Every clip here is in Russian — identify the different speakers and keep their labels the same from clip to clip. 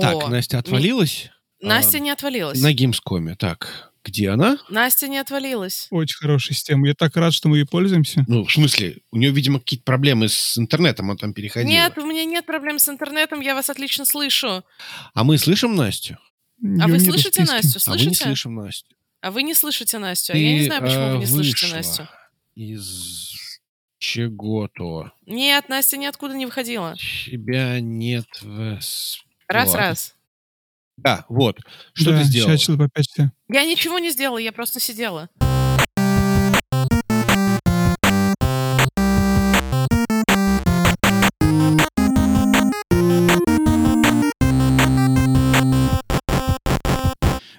Speaker 1: Так, Настя отвалилась?
Speaker 2: Настя
Speaker 1: А,
Speaker 2: не отвалилась.
Speaker 1: На Гимскоме. Так, где она?
Speaker 2: Настя не отвалилась.
Speaker 3: Очень хорошая система. Я так рад, что мы ей пользуемся.
Speaker 1: Ну, в смысле, у нее, видимо, какие-то проблемы с интернетом, она там переходила.
Speaker 2: Нет, у меня нет проблем с интернетом, я вас отлично слышу.
Speaker 1: А мы слышим Настю?
Speaker 2: А
Speaker 3: Её
Speaker 2: вы слышите. Настю?
Speaker 1: А вы не
Speaker 2: Слышите?
Speaker 1: слышим Настю.
Speaker 2: А вы не слышите Настю. А я не знаю, почему
Speaker 1: э,
Speaker 2: вы не слышите
Speaker 1: вышла
Speaker 2: Настю.
Speaker 1: Из чего-то.
Speaker 2: Нет, Настя ниоткуда не выходила.
Speaker 1: Тебя нет в... с-
Speaker 2: Раз,
Speaker 1: Ладно.
Speaker 2: раз.
Speaker 1: Да, вот. Что
Speaker 3: да,
Speaker 1: ты сделала?
Speaker 3: Сейчас попячься.
Speaker 2: Я ничего не сделала, я просто сидела.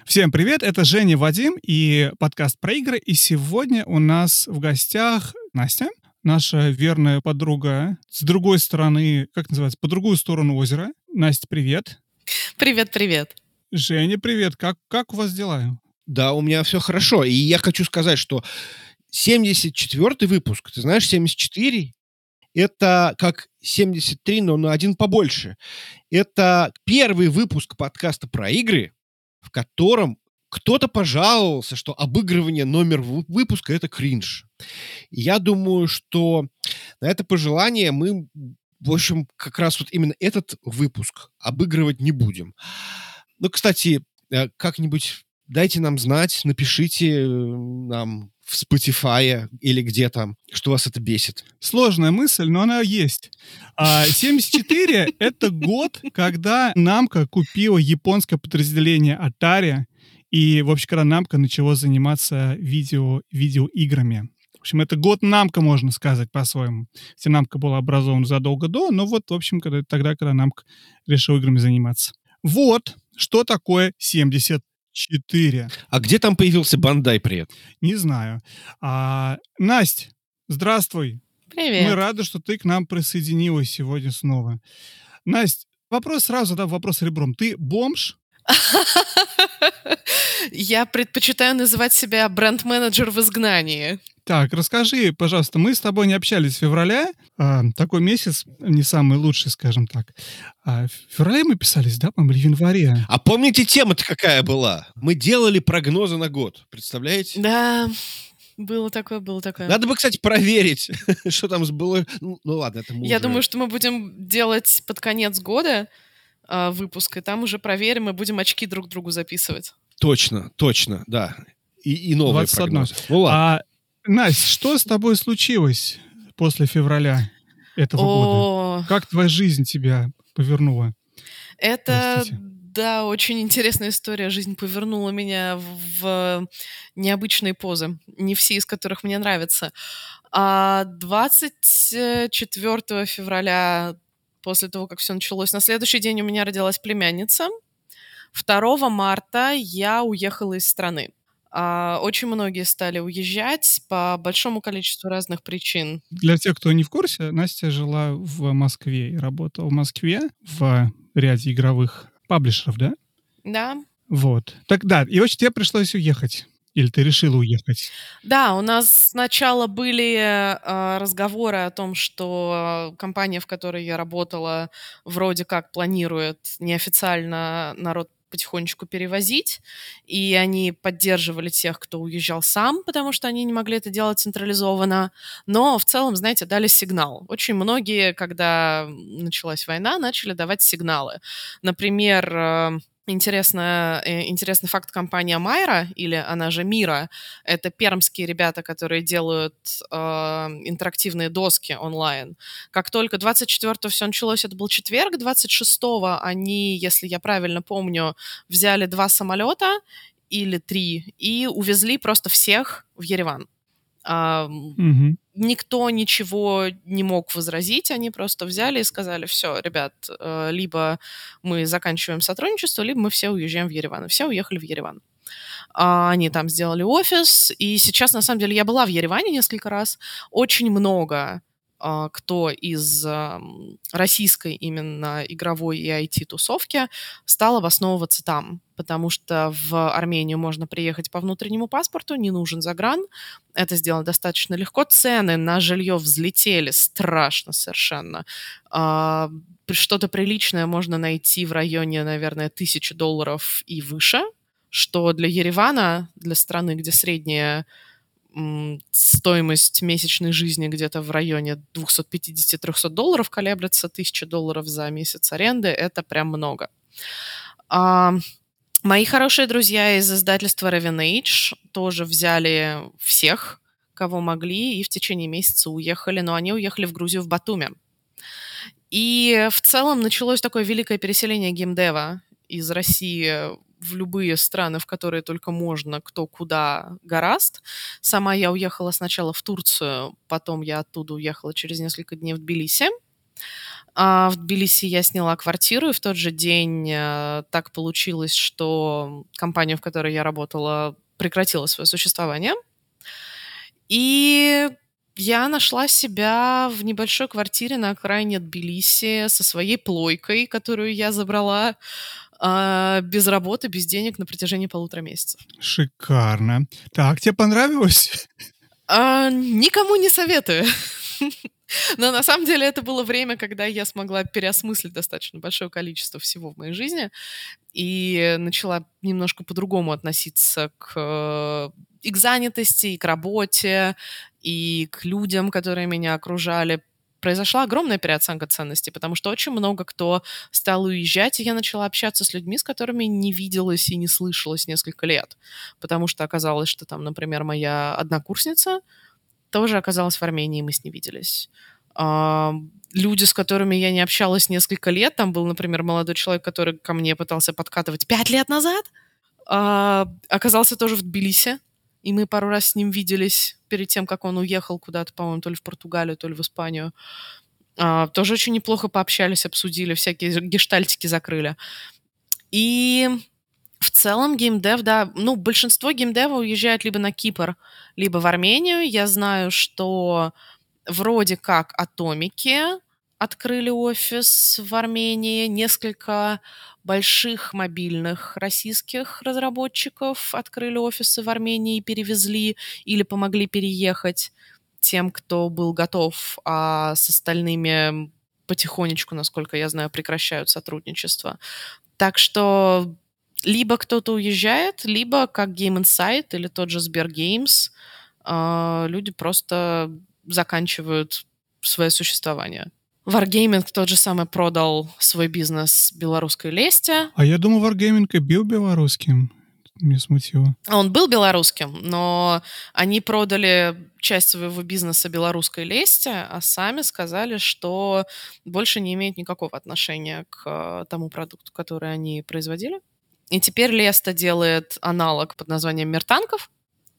Speaker 3: Всем привет, это Женя Вадим и подкаст про игры. И сегодня у нас в гостях Настя, наша верная подруга с другой стороны, как называется, по другую сторону озера. Настя, привет.
Speaker 2: Привет, привет.
Speaker 3: Женя, привет. Как, как у вас дела?
Speaker 1: Да, у меня все хорошо. И я хочу сказать, что 74-й выпуск, ты знаешь, 74 это как 73, но на один побольше. Это первый выпуск подкаста про игры, в котором кто-то пожаловался, что обыгрывание номер вы- выпуска это кринж. И я думаю, что на это пожелание мы, в общем, как раз вот именно этот выпуск обыгрывать не будем. Ну, кстати, э, как-нибудь дайте нам знать, напишите э, нам в Spotify или где там, что вас это бесит.
Speaker 3: Сложная мысль, но она есть. А 74 — это год, когда Намка купила японское подразделение Atari, и, в общем, когда Намка начала заниматься видео, видеоиграми. В общем, это год Намка, можно сказать, по-своему. Хотя Намка была образована задолго до, но вот, в общем, когда, тогда, когда Намка решил играми заниматься. Вот, что такое 74.
Speaker 1: А где там появился Бандай при этом?
Speaker 3: Не знаю. А, Насть, здравствуй.
Speaker 2: Привет.
Speaker 3: Мы рады, что ты к нам присоединилась сегодня снова. Настя, вопрос сразу, да, вопрос ребром. Ты бомж?
Speaker 2: Я предпочитаю называть себя бренд-менеджер в изгнании.
Speaker 3: Так, расскажи, пожалуйста, мы с тобой не общались с февраля. А, такой месяц не самый лучший, скажем так. А, в феврале мы писались, да, по-моему, или в январе?
Speaker 1: А помните, тема-то какая была? Мы делали прогнозы на год, представляете?
Speaker 2: Да, было такое, было такое.
Speaker 1: Надо бы, кстати, проверить, что там было. Ну, ну ладно, это мы
Speaker 2: Я
Speaker 1: уже-
Speaker 2: думаю, что мы будем делать под конец года а, выпуск, и там уже проверим и будем очки друг другу записывать.
Speaker 1: Точно, точно, да. И, и новые
Speaker 3: 21.
Speaker 1: прогнозы. Ну ладно.
Speaker 3: А, Настя, что с тобой случилось после февраля этого года?
Speaker 2: О,
Speaker 3: Как твоя жизнь тебя повернула?
Speaker 2: это,
Speaker 3: Простите.
Speaker 2: да, очень интересная история. Жизнь повернула меня в, в необычные позы, не все из которых мне нравятся. А 24 февраля, после того, как все началось, на следующий день у меня родилась племянница. 2 марта я уехала из страны. А, Очень многие стали уезжать по большому количеству разных причин.
Speaker 3: Для тех, кто не в курсе, Настя жила в Москве и работала в Москве в ряде игровых паблишеров, да?
Speaker 2: Да,
Speaker 3: Вот. Так да, и очень тебе пришлось уехать. Или ты решила уехать?
Speaker 2: Да, у нас сначала были э, разговоры о том, что компания, в которой я работала, вроде как планирует неофициально народ потихонечку перевозить, и они поддерживали тех, кто уезжал сам, потому что они не могли это делать централизованно. Но в целом, знаете, дали сигнал. Очень многие, когда началась война, начали давать сигналы. Например, э, интересно, э, интересный факт компания Майра, или она же Мира, это пермские ребята, которые делают э, интерактивные доски онлайн. Как только 24-го все началось, это был четверг, 26-го они, если я правильно помню, взяли два самолета или три и увезли просто всех в Ереван. А,
Speaker 3: Мгм.
Speaker 2: никто ничего не мог возразить, они просто взяли и сказали, все, ребят, э, либо мы заканчиваем сотрудничество, либо мы все уезжаем в Ереван. И все уехали в Ереван. А, Они там сделали офис, и сейчас, на самом деле, я была в Ереване несколько раз. Очень много кто из российской именно игровой и IT-тусовки стал обосновываться там, потому что в Армению можно приехать по внутреннему паспорту, не нужен загран, это сделано достаточно легко, цены на жилье взлетели страшно совершенно, а, что-то приличное можно найти в районе, наверное, тысячи долларов и выше, что для Еревана, для страны, где средняя стоимость месячной жизни где-то в районе 250-300 долларов колеблется, 1000 долларов за месяц аренды, это прям много. А, мои хорошие друзья из издательства Raven Age тоже взяли всех, кого могли, и в течение месяца уехали, но они уехали в Грузию в Батуме. И в целом началось такое великое переселение геймдева из России в любые страны, в которые только можно, кто куда гораст. Сама я уехала сначала в Турцию, потом я оттуда уехала через несколько дней в Тбилиси. А в Тбилиси я сняла квартиру, и в тот же день э, так получилось, что компания, в которой я работала, прекратила свое существование. И я нашла себя в небольшой квартире на окраине Тбилиси со своей плойкой, которую я забрала а, без работы, без денег на протяжении полутора месяцев.
Speaker 3: Шикарно. Так, тебе понравилось?
Speaker 2: А, никому не советую. Но на самом деле это было время, когда я смогла переосмыслить достаточно большое количество всего в моей жизни и начала немножко по-другому относиться к, и к занятости, и к работе, и к людям, которые меня окружали, произошла огромная переоценка ценностей, потому что очень много кто стал уезжать, и я начала общаться с людьми, с которыми не виделась и не слышалась несколько лет, потому что оказалось, что там, например, моя однокурсница тоже оказалась в Армении, и мы с ней виделись. люди, с которыми я не общалась несколько лет, там был, например, молодой человек, который ко мне пытался подкатывать пять лет назад, а, оказался тоже в Тбилиси, и мы пару раз с ним виделись перед тем, как он уехал куда-то, по-моему, то ли в Португалию, то ли в Испанию. А, тоже очень неплохо пообщались, обсудили, всякие гештальтики закрыли. И в целом геймдев, да, ну, большинство геймдева уезжают либо на Кипр, либо в Армению. Я знаю, что вроде как Атомики открыли офис в Армении, несколько больших мобильных российских разработчиков открыли офисы в Армении перевезли или помогли переехать тем, кто был готов, а с остальными потихонечку, насколько я знаю, прекращают сотрудничество. Так что либо кто-то уезжает, либо как Game Insight или тот же Сбер Games, а, люди просто заканчивают свое существование. Wargaming тот же самый продал свой бизнес белорусской лесте.
Speaker 3: А я думаю, Wargaming и был белорусским. Меня смутило.
Speaker 2: Он был белорусским, но они продали часть своего бизнеса белорусской лесте, а сами сказали, что больше не имеют никакого отношения к э, тому продукту, который они производили. И теперь Леста делает аналог под названием Мир танков.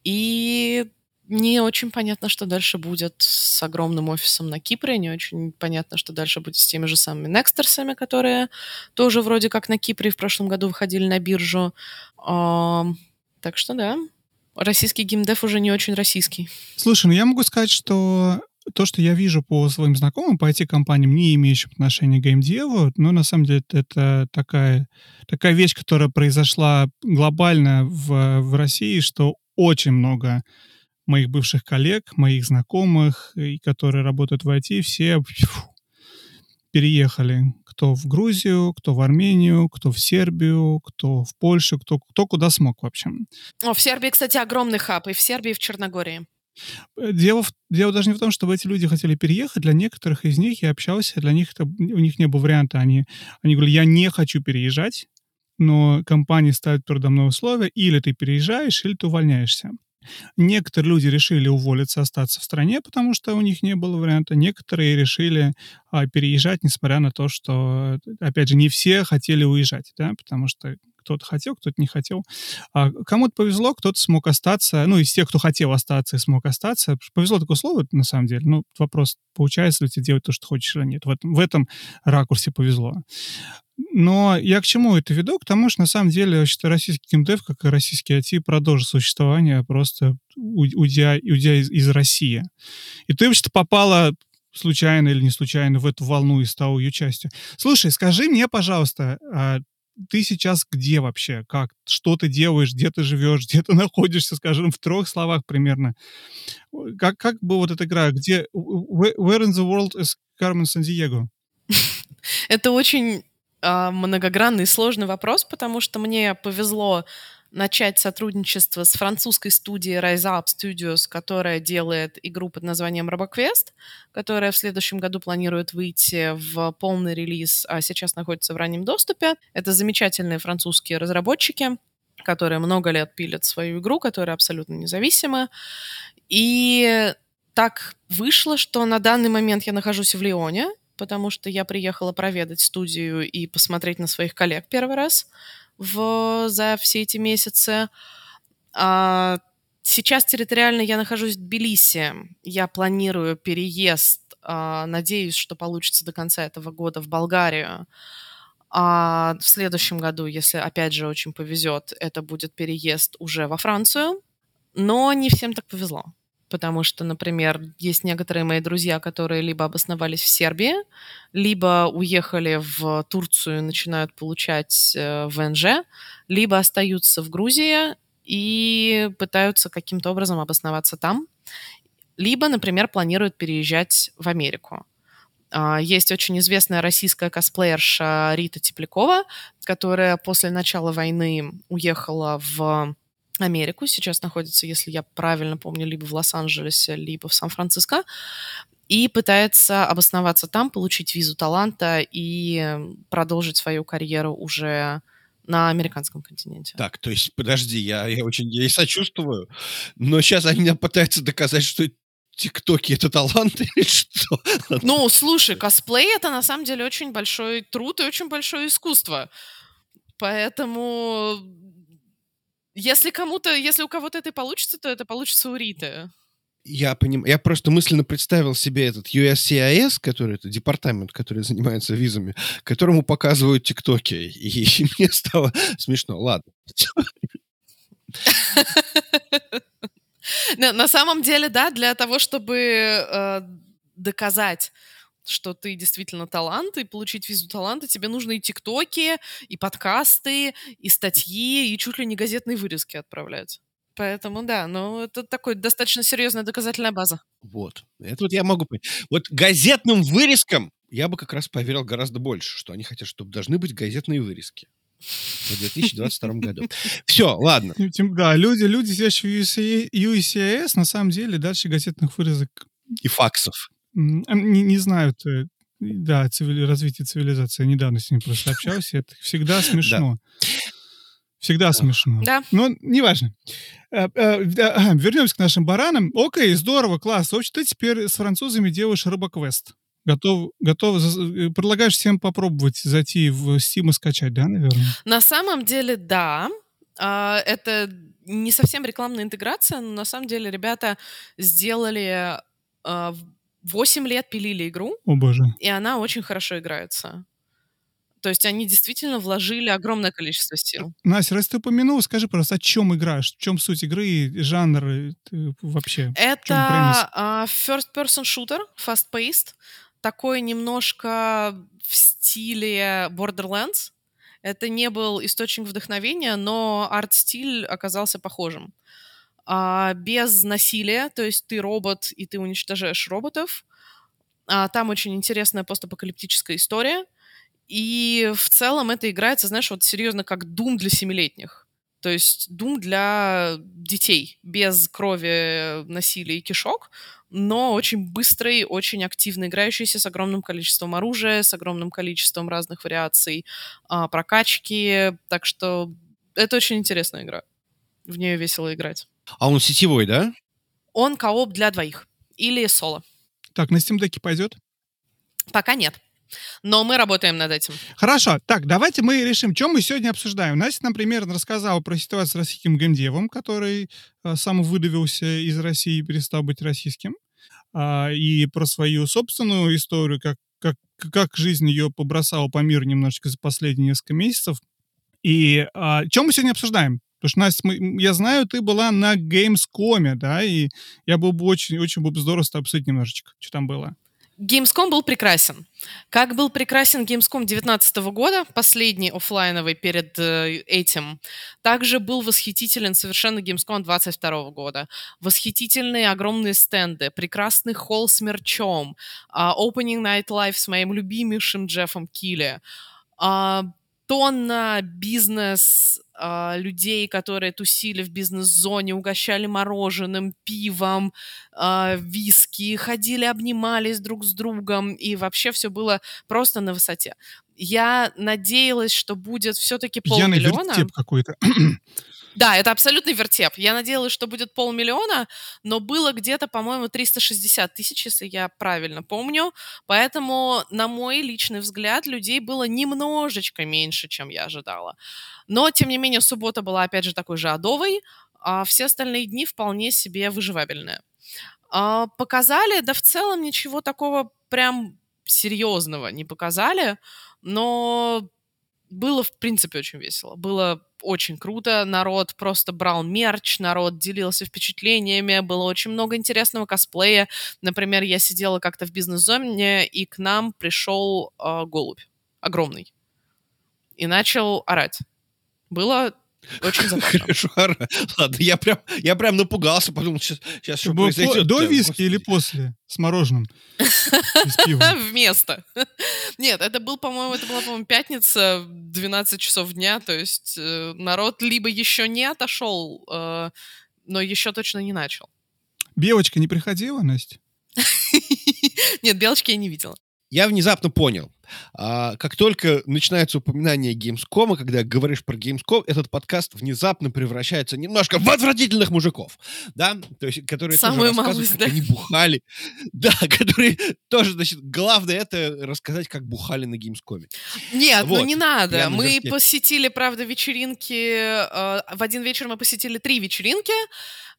Speaker 2: И не очень понятно, что дальше будет с огромным офисом на Кипре. Не очень понятно, что дальше будет с теми же самыми Некстерсами, которые тоже вроде как на Кипре в прошлом году выходили на биржу. А, так что да, российский геймдев уже не очень российский.
Speaker 3: Слушай, ну я могу сказать, что то, что я вижу по своим знакомым, по IT-компаниям, не имеющим отношения к геймдеву, ну, на самом деле, это такая, такая вещь, которая произошла глобально в, в России, что очень много моих бывших коллег, моих знакомых, и которые работают в IT, все фу, переехали. Кто в Грузию, кто в Армению, кто в Сербию, кто в Польшу, кто, кто куда смог, в общем.
Speaker 2: О, в Сербии, кстати, огромный хаб, и в Сербии, и в Черногории.
Speaker 3: Э, дело, в, дело даже не в том, чтобы эти люди хотели переехать. Для некоторых из них я общался, для них это, у них не было варианта. Они, они говорили, я не хочу переезжать, но компания ставит передо мной условия, или ты переезжаешь, или ты увольняешься. Некоторые люди решили уволиться, остаться в стране, потому что у них не было варианта. Некоторые решили а, переезжать, несмотря на то, что, опять же, не все хотели уезжать, да, потому что кто-то хотел, кто-то не хотел. А кому-то повезло, кто-то смог остаться, ну, из тех, кто хотел остаться и смог остаться. Повезло такое слово, на самом деле. Ну, вопрос, получается ли тебе делать то, что хочешь или нет. В этом, в этом ракурсе повезло. Но я к чему это веду? К тому, что на самом деле вообще российский геймдев, как и российский IT, продолжит существование просто уйдя, уйдя из, из России. И ты вообще-то попала случайно или не случайно в эту волну и стал ее частью. Слушай, скажи мне, пожалуйста, а ты сейчас где вообще? Как? Что ты делаешь? Где ты живешь? Где ты находишься, скажем, в трех словах примерно? Как, как бы вот эта игра? Где? Where in the world is Carmen San-Diego?
Speaker 2: Это очень многогранный и сложный вопрос, потому что мне повезло начать сотрудничество с французской студией Rise Up Studios, которая делает игру под названием RoboQuest, которая в следующем году планирует выйти в полный релиз, а сейчас находится в раннем доступе. Это замечательные французские разработчики, которые много лет пилят свою игру, которые абсолютно независимы. И так вышло, что на данный момент я нахожусь в Лионе, потому что я приехала проведать студию и посмотреть на своих коллег первый раз в, за все эти месяцы. А, сейчас территориально я нахожусь в Тбилиси. Я планирую переезд, а, надеюсь, что получится до конца этого года в Болгарию. А в следующем году, если опять же очень повезет, это будет переезд уже во Францию. Но не всем так повезло потому что, например, есть некоторые мои друзья, которые либо обосновались в Сербии, либо уехали в Турцию и начинают получать э, ВНЖ, либо остаются в Грузии и пытаются каким-то образом обосноваться там, либо, например, планируют переезжать в Америку. А, есть очень известная российская косплеерша Рита Теплякова, которая после начала войны уехала в Америку. Сейчас находится, если я правильно помню, либо в Лос-Анджелесе, либо в Сан-Франциско. И пытается обосноваться там, получить визу таланта и продолжить свою карьеру уже на американском континенте.
Speaker 1: Так, то есть, подожди, я, я очень ей сочувствую, но сейчас они пытаются доказать, что ТикТоки это талант или что?
Speaker 2: Ну, слушай, косплей это на самом деле очень большой труд и очень большое искусство. Поэтому если кому-то, если у кого-то это получится, то это получится у Риты.
Speaker 1: Я понимаю. Я просто мысленно представил себе этот USCIS, который это департамент, который занимается визами, которому показывают ТикТоки. И мне стало смешно. Ладно.
Speaker 2: На самом деле, да, для того, чтобы э, доказать что ты действительно талант, и получить визу таланта тебе нужно и тиктоки, и подкасты, и статьи, и чуть ли не газетные вырезки отправлять. Поэтому да, ну это такой достаточно серьезная доказательная база.
Speaker 1: Вот. Это вот я могу понять. Вот газетным вырезкам я бы как раз поверил гораздо больше, что они хотят, чтобы должны быть газетные вырезки в 2022 году. Все, ладно.
Speaker 3: Да, люди, люди, сидящие в UCIS, на самом деле, дальше газетных вырезок
Speaker 1: и факсов.
Speaker 3: Не, не знают, э, да, цивили... развитие цивилизации. Я недавно с ним просто общался. Это всегда смешно. Всегда смешно.
Speaker 2: Да.
Speaker 3: Но неважно. Э, э, вернемся к нашим баранам. Окей, здорово, класс. В общем, ты теперь с французами делаешь рыбоквест. Готов, готов, предлагаешь всем попробовать зайти в Steam и скачать, да, наверное?
Speaker 2: На самом деле, да. А, это не совсем рекламная интеграция, но на самом деле ребята сделали а, 8 лет пилили игру.
Speaker 3: О боже.
Speaker 2: И она очень хорошо играется. То есть они действительно вложили огромное количество сил.
Speaker 3: Настя, раз ты упомянул, скажи, просто, о чем играешь? В чем суть игры, жанр вообще?
Speaker 2: Это uh, first-person shooter, fast-paced, такой немножко в стиле Borderlands. Это не был источник вдохновения, но арт-стиль оказался похожим а, без насилия, то есть ты робот, и ты уничтожаешь роботов. А, там очень интересная постапокалиптическая история. И в целом это играется, знаешь, вот серьезно, как Doom для семилетних. То есть Doom для детей, без крови, насилия и кишок, но очень быстрый, очень активно играющийся, с огромным количеством оружия, с огромным количеством разных вариаций а, прокачки. Так что это очень интересная игра. В нее весело играть.
Speaker 1: А он сетевой, да?
Speaker 2: Он кооп для двоих. Или соло.
Speaker 3: Так, на Steam Deck пойдет?
Speaker 2: Пока нет. Но мы работаем над этим.
Speaker 3: Хорошо. Так, давайте мы решим, что мы сегодня обсуждаем. Настя нам примерно рассказала про ситуацию с российским геймдевом, который э, сам выдавился из России и перестал быть российским. Э, и про свою собственную историю, как, как, как жизнь ее побросала по миру немножечко за последние несколько месяцев. И э, а, чем мы сегодня обсуждаем? Потому что, Настя, мы, я знаю, ты была на Gamescom, да, и я был бы очень, очень был бы здорово с тобой обсудить немножечко, что там было.
Speaker 2: Gamescom был прекрасен. Как был прекрасен Gamescom 2019 года, последний офлайновый перед э, этим, также был восхитителен совершенно Gamescom 2022 года. Восхитительные огромные стенды, прекрасный холл с мерчом, э, Opening Night Live с моим любимейшим Джеффом Килли, э, тонна бизнес э, людей, которые тусили в бизнес-зоне, угощали мороженым, пивом, э, виски, ходили, обнимались друг с другом, и вообще все было просто на высоте. Я надеялась, что будет все-таки полмиллиона.
Speaker 3: Пьяный какой-то.
Speaker 2: Да, это абсолютный вертеп. Я надеялась, что будет полмиллиона, но было где-то, по-моему, 360 тысяч, если я правильно помню. Поэтому, на мой личный взгляд, людей было немножечко меньше, чем я ожидала. Но, тем не менее, суббота была, опять же, такой же адовой, а все остальные дни вполне себе выживабельные. А, показали, да в целом ничего такого прям серьезного не показали, но было, в принципе, очень весело. Было очень круто. Народ просто брал мерч, народ делился впечатлениями. Было очень много интересного косплея. Например, я сидела как-то в бизнес-зоне, и к нам пришел э, голубь. Огромный. И начал орать. Было очень
Speaker 1: Хорошо, ладно, я прям, я прям напугался, подумал, сейчас, сейчас что
Speaker 3: произойдет. До виски или после? С мороженым?
Speaker 2: Вместо. Нет, это был, по-моему, это была, по-моему, пятница, 12 часов дня, то есть э, народ либо еще не отошел, э, но еще точно не начал.
Speaker 3: Белочка не приходила, Настя?
Speaker 2: Нет, белочки я не видела.
Speaker 1: Я внезапно понял, а, как только начинается упоминание Gamescom, когда говоришь про Gamescom, этот подкаст внезапно превращается немножко в отвратительных мужиков, да, то есть, которые Самую тоже малость, как да? они бухали, да, которые тоже, значит, главное это рассказать, как бухали на Gamescom.
Speaker 2: Нет, ну вот. ну не надо. Мы посетили, правда, вечеринки, э, в один вечер мы посетили три вечеринки,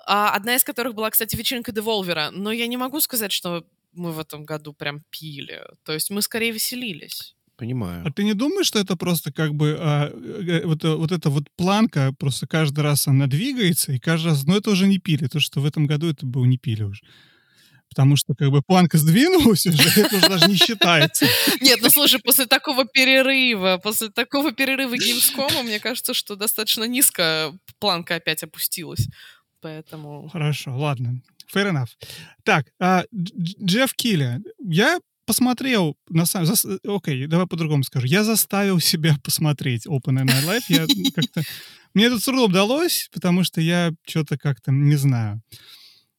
Speaker 2: а, одна из которых была, кстати, вечеринка Деволвера, но я не могу сказать, что мы в этом году прям пили. То есть мы скорее веселились.
Speaker 1: Понимаю.
Speaker 3: А ты не думаешь, что это просто как бы а, э, вот, вот эта вот планка, просто каждый раз она двигается, и каждый раз, ну это уже не пили, то, что в этом году это было не пили уже. Потому что как бы планка сдвинулась уже, это уже даже не считается.
Speaker 2: Нет, ну слушай, после такого перерыва, после такого перерыва Gamescom, мне кажется, что достаточно низко планка опять опустилась. Поэтому...
Speaker 3: Хорошо, ладно. Fair enough. Так, а, Джефф Килли. Я посмотрел, на самом деле, окей, давай по-другому скажу. Я заставил себя посмотреть Open Night Live. Я как-то... Мне это с удалось, потому что я что-то как-то, не знаю,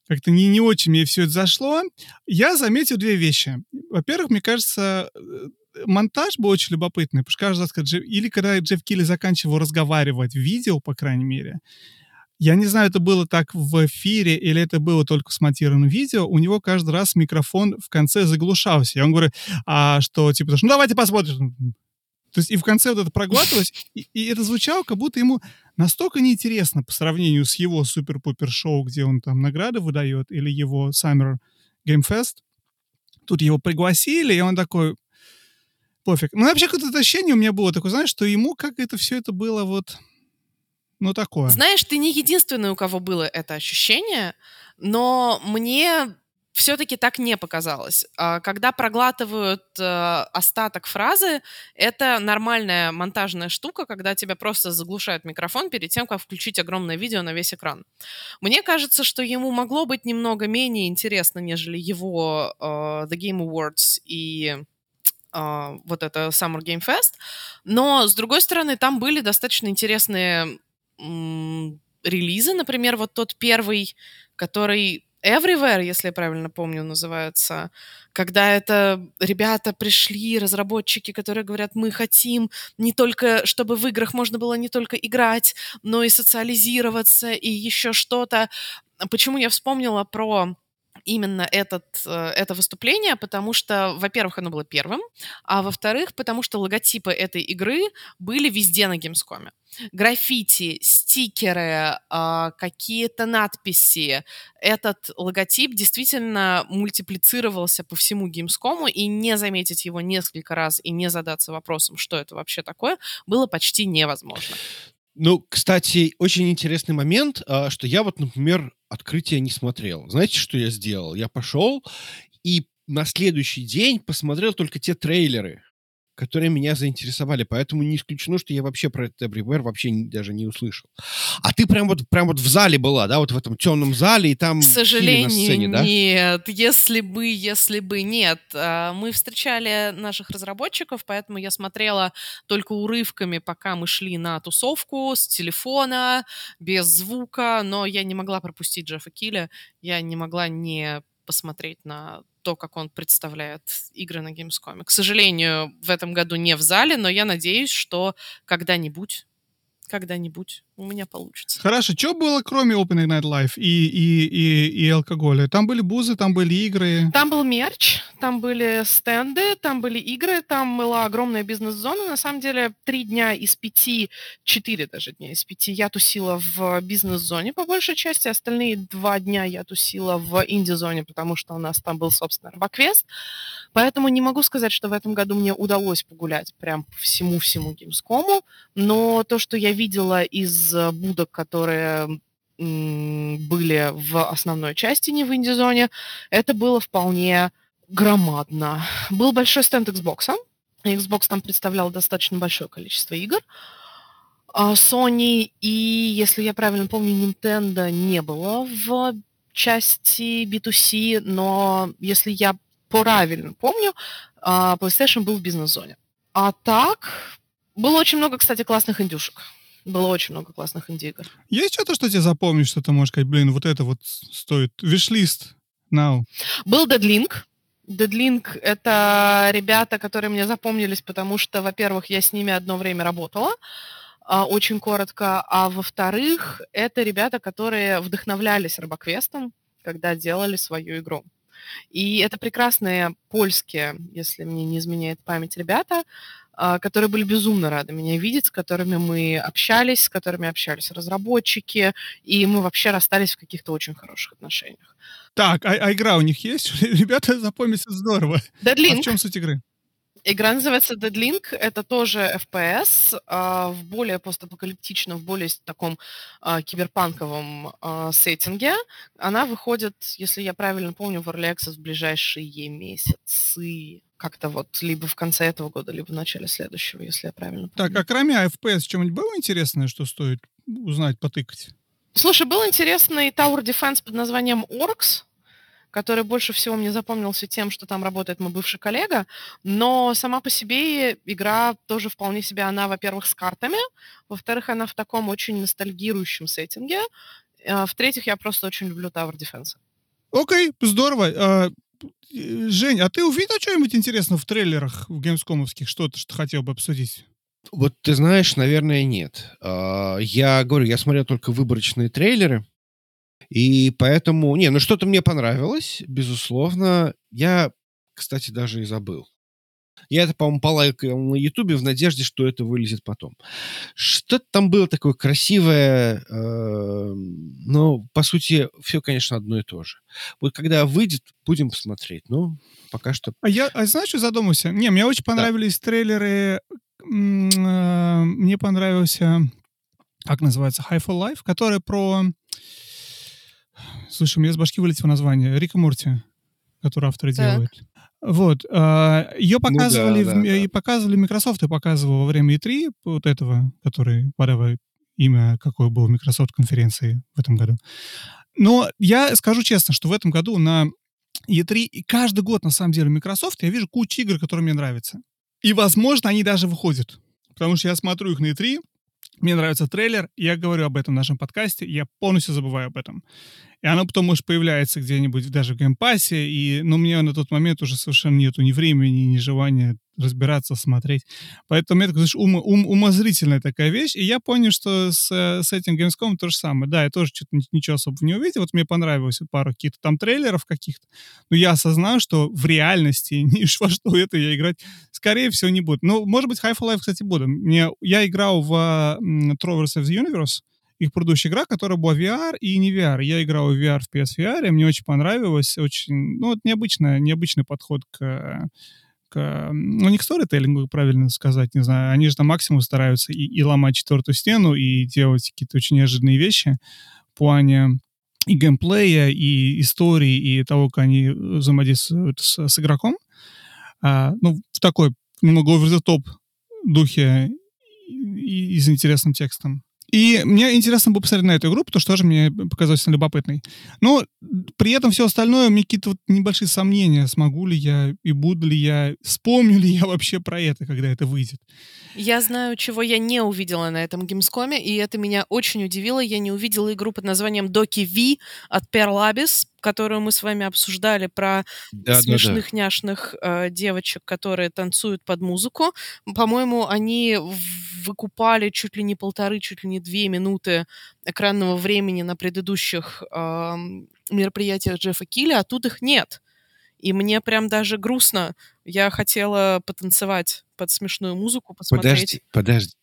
Speaker 3: как-то не, не очень мне все это зашло. Я заметил две вещи. Во-первых, мне кажется, э, монтаж был очень любопытный, потому что каждый раз, когда Джефф, или когда Джефф Килли заканчивал разговаривать видео, по крайней мере, я не знаю, это было так в эфире или это было только в смонтированном видео. У него каждый раз микрофон в конце заглушался. И он говорит, а что, типа, ну давайте посмотрим. То есть и в конце вот это проглатывалось, и, и это звучало, как будто ему настолько неинтересно по сравнению с его супер-пупер-шоу, где он там награды выдает, или его Summer Game Fest. Тут его пригласили, и он такой, пофиг. Ну, вообще, какое-то ощущение у меня было такое, знаешь, что ему как это все это было вот ну, такое.
Speaker 2: Знаешь, ты не единственный, у кого было это ощущение, но мне все-таки так не показалось. А, когда проглатывают э, остаток фразы, это нормальная монтажная штука, когда тебя просто заглушает микрофон перед тем, как включить огромное видео на весь экран. Мне кажется, что ему могло быть немного менее интересно, нежели его э, The Game Awards и э, вот это Summer Game Fest. Но, с другой стороны, там были достаточно интересные релизы, например, вот тот первый, который Everywhere, если я правильно помню, называется, когда это ребята пришли, разработчики, которые говорят, мы хотим не только, чтобы в играх можно было не только играть, но и социализироваться, и еще что-то. Почему я вспомнила про именно этот, э, это выступление, потому что, во-первых, оно было первым, а во-вторых, потому что логотипы этой игры были везде на Gamescom. Граффити, стикеры, а, какие-то надписи. Этот логотип действительно мультиплицировался по всему Gamescom, и не заметить его несколько раз и не задаться вопросом, что это вообще такое, было почти невозможно.
Speaker 1: Ну, кстати, очень интересный момент, а, что я вот, например, открытие не смотрел. Знаете, что я сделал? Я пошел и на следующий день посмотрел только те трейлеры, которые меня заинтересовали. Поэтому не исключено, что я вообще про это Everywhere вообще не, даже не услышал. А ты прям вот, прям вот в зале была, да, вот в этом темном зале, и там
Speaker 2: К сожалению,
Speaker 1: на сцене, да?
Speaker 2: нет. Если бы, если бы нет. А, Мы встречали наших разработчиков, поэтому я смотрела только урывками, пока мы шли на тусовку с телефона, без звука, но я не могла пропустить Джеффа Килля, я не могла не посмотреть на то, как он представляет игры на Gamescom. К сожалению, в этом году не в зале, но я надеюсь, что когда-нибудь, когда-нибудь у меня получится.
Speaker 3: Хорошо, что было кроме Opening Night Live и, и, и, и алкоголя? Там были бузы, там были игры.
Speaker 2: Там был мерч, там были стенды, там были игры, там была огромная бизнес-зона. На самом деле, три дня из пяти, четыре даже дня из пяти я тусила в бизнес-зоне по большей части. Остальные два дня я тусила в инди-зоне, потому что у нас там был, собственно, Робоквест. Поэтому не могу сказать, что в этом году мне удалось погулять прям по всему-всему Gamescom. Но то, что я видела из э, будок, которые были в основной части, не в инди-зоне, это было вполне громадно. Был большой стенд Xbox. Xbox там представлял достаточно большое количество игр. А Sony и, если я правильно помню, Nintendo не было в части B2C, но если я правильно помню, а, PlayStation был в бизнес-зоне. А так, было очень много, кстати, классных индюшек. Было очень много классных инди-игр.
Speaker 3: Есть что-то, что тебе запомнишь, что ты можешь сказать, блин, вот это вот стоит. Вишлист now.
Speaker 2: Был Deadlink. Deadlink — это ребята, которые мне запомнились, потому что, во-первых, я с ними одно время работала, а, очень коротко, а во-вторых, это ребята, которые вдохновлялись Робоквестом, когда делали свою игру. И это прекрасные польские, если мне не изменяет память, ребята, которые были безумно рады меня видеть, с которыми мы общались, с которыми общались разработчики, и мы вообще расстались в каких-то очень хороших отношениях.
Speaker 3: Так, а, а игра у них есть? Ребята запомнятся здорово. А
Speaker 2: Deadlink.
Speaker 3: в чем суть игры?
Speaker 2: Игра называется Deadlink. Это тоже FPS а, в более постапокалиптичном, в более таком а, киберпанковом а, сеттинге. Она выходит, если я правильно помню, в Early Access в ближайшие месяцы. Как-то вот либо в конце этого года, либо в начале следующего, если я правильно помню.
Speaker 3: Так, а кроме FPS, что-нибудь было интересное, что стоит узнать, потыкать?
Speaker 2: Слушай, был интересный Tower Defense под названием Orcs, который больше всего мне запомнился тем, что там работает мой бывший коллега, но сама по себе игра тоже вполне себе, она, во-первых, с картами, во-вторых, она в таком очень ностальгирующем сеттинге, а, в-третьих, я просто очень люблю Tower Defense.
Speaker 3: Окей, здорово. А, э, Жень, а ты увидел что-нибудь интересное в трейлерах в геймскомовских? Что-то, что хотел бы обсудить?
Speaker 1: Вот ты знаешь, наверное, нет. А, Я говорю, я смотрел только выборочные трейлеры, и поэтому... Не, ну что-то мне понравилось, безусловно. Я, кстати, даже и забыл. Я это, по-моему, полайкал на Ютубе в надежде, что это вылезет потом. Что-то там было такое красивое, э, но, по сути, все, конечно, одно и то же. Вот когда выйдет, будем посмотреть. Но пока что...
Speaker 3: А я, а знаешь, что задумался? Не, мне очень понравились трейлеры. м, э, Мне понравился, как называется, High for Life, который про... Слушай, у меня с башки вылетело название. Рика Мурти, который авторы
Speaker 2: Так.
Speaker 3: делают. Вот. Ее
Speaker 1: Ну да,
Speaker 3: показывали, в
Speaker 1: да, да.
Speaker 3: показывали, Microsoft и показывал во время E3, вот этого, который, whatever, имя какое было Microsoft конференции в этом году. Но я скажу честно, что в этом году на E3 и каждый год, на самом деле, Microsoft, я вижу кучу игр, которые мне нравятся. И, возможно, они даже выходят. Потому что я смотрю их на E3, мне нравится трейлер, я говорю об этом в нашем подкасте, я полностью забываю об этом. И оно потом, может, появляется где-нибудь даже в Game Pass е, и, но мне на тот момент уже совершенно нету ни времени, ни желания разбираться, смотреть. Поэтому это, знаешь, ум, ум- умозрительная такая вещь. И я понял, что с, э, с этим Gamescom то же самое. Да, я тоже что-то ни- ничего особо не увидел. Вот мне понравилось пару каких-то там трейлеров каких-то. Но я осознал, что в реальности ни во что это я играть, скорее всего, не буду. Ну, может быть, High on Life, кстати, буду. Мне, я играл в м, Trover Saves the Universe, их предыдущая игра, которая была VR и не VR. Я играл в VR в PSVR, и мне очень понравилось. Очень, ну, вот необычный, необычный подход к, к, ну, не к сторителлингу, правильно сказать, не знаю. Они же там максимум стараются и, и ломать четвертую стену, и делать какие-то очень неожиданные вещи в плане и геймплея, и истории, и того, как они взаимодействуют с, с игроком. А, ну, в такой немного over the top духе и, и с интересным текстом. И мне интересно было посмотреть на эту игру, потому что тоже мне показалось любопытной. Но при этом все остальное, у меня какие-то вот небольшие сомнения, смогу ли я и буду ли я, вспомню ли я вообще про это, когда это выйдет.
Speaker 2: Я знаю, чего я не увидела на этом геймскоме, и это меня очень удивило. Я не увидела игру под названием Doki V от Perlabis, которую мы с вами обсуждали про
Speaker 1: Да, да,
Speaker 2: смешных
Speaker 1: да.
Speaker 2: няшных э, девочек, которые танцуют под музыку. По-моему, они выкупали чуть ли не полторы, чуть ли не две минуты экранного времени на предыдущих ам, мероприятиях Джеффа Килли, а тут их нет. И мне прям даже грустно. Я хотела потанцевать под смешную музыку, посмотреть.
Speaker 1: Подожди, подожди.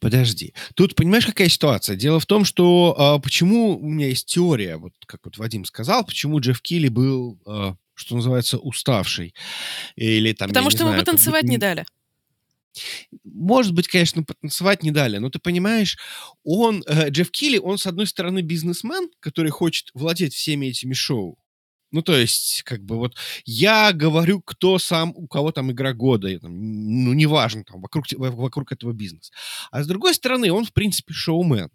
Speaker 1: Подожди. Тут понимаешь, какая ситуация? Дело в том, что а, почему у меня есть теория, вот как вот Вадим сказал, почему Джефф Килли был, а, что называется, уставший. Или там,
Speaker 2: Потому
Speaker 1: не
Speaker 2: что ему потанцевать
Speaker 1: будто
Speaker 2: не дали.
Speaker 1: Может быть, конечно, потанцевать не дали, но ты понимаешь, он, э, Джефф Килли, он, с одной стороны, бизнесмен, который хочет владеть всеми этими шоу. Ну, то есть, как бы вот я говорю, кто сам, у кого там игра года, и там, ну, неважно, там, вокруг, вокруг этого бизнеса. А с другой стороны, он, в принципе, шоумен.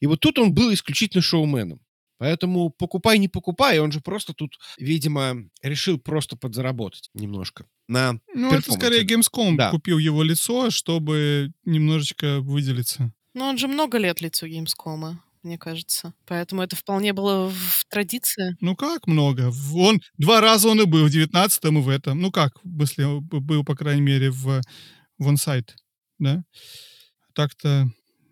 Speaker 1: И вот тут он был исключительно шоуменом. Поэтому покупай, не покупай, он же просто тут, видимо, решил просто подзаработать немножко на
Speaker 3: Ну, это скорее. Gamescom
Speaker 1: Да.
Speaker 3: купил его лицо, чтобы немножечко выделиться.
Speaker 2: Но он же много лет лицо Gamescom, мне кажется. Поэтому это вполне было в традиции.
Speaker 3: Ну как много? В- Он два раза он и был, в 19-м и в этом. Ну как, б- был, по крайней мере, в, в онсайт, да? Так-то,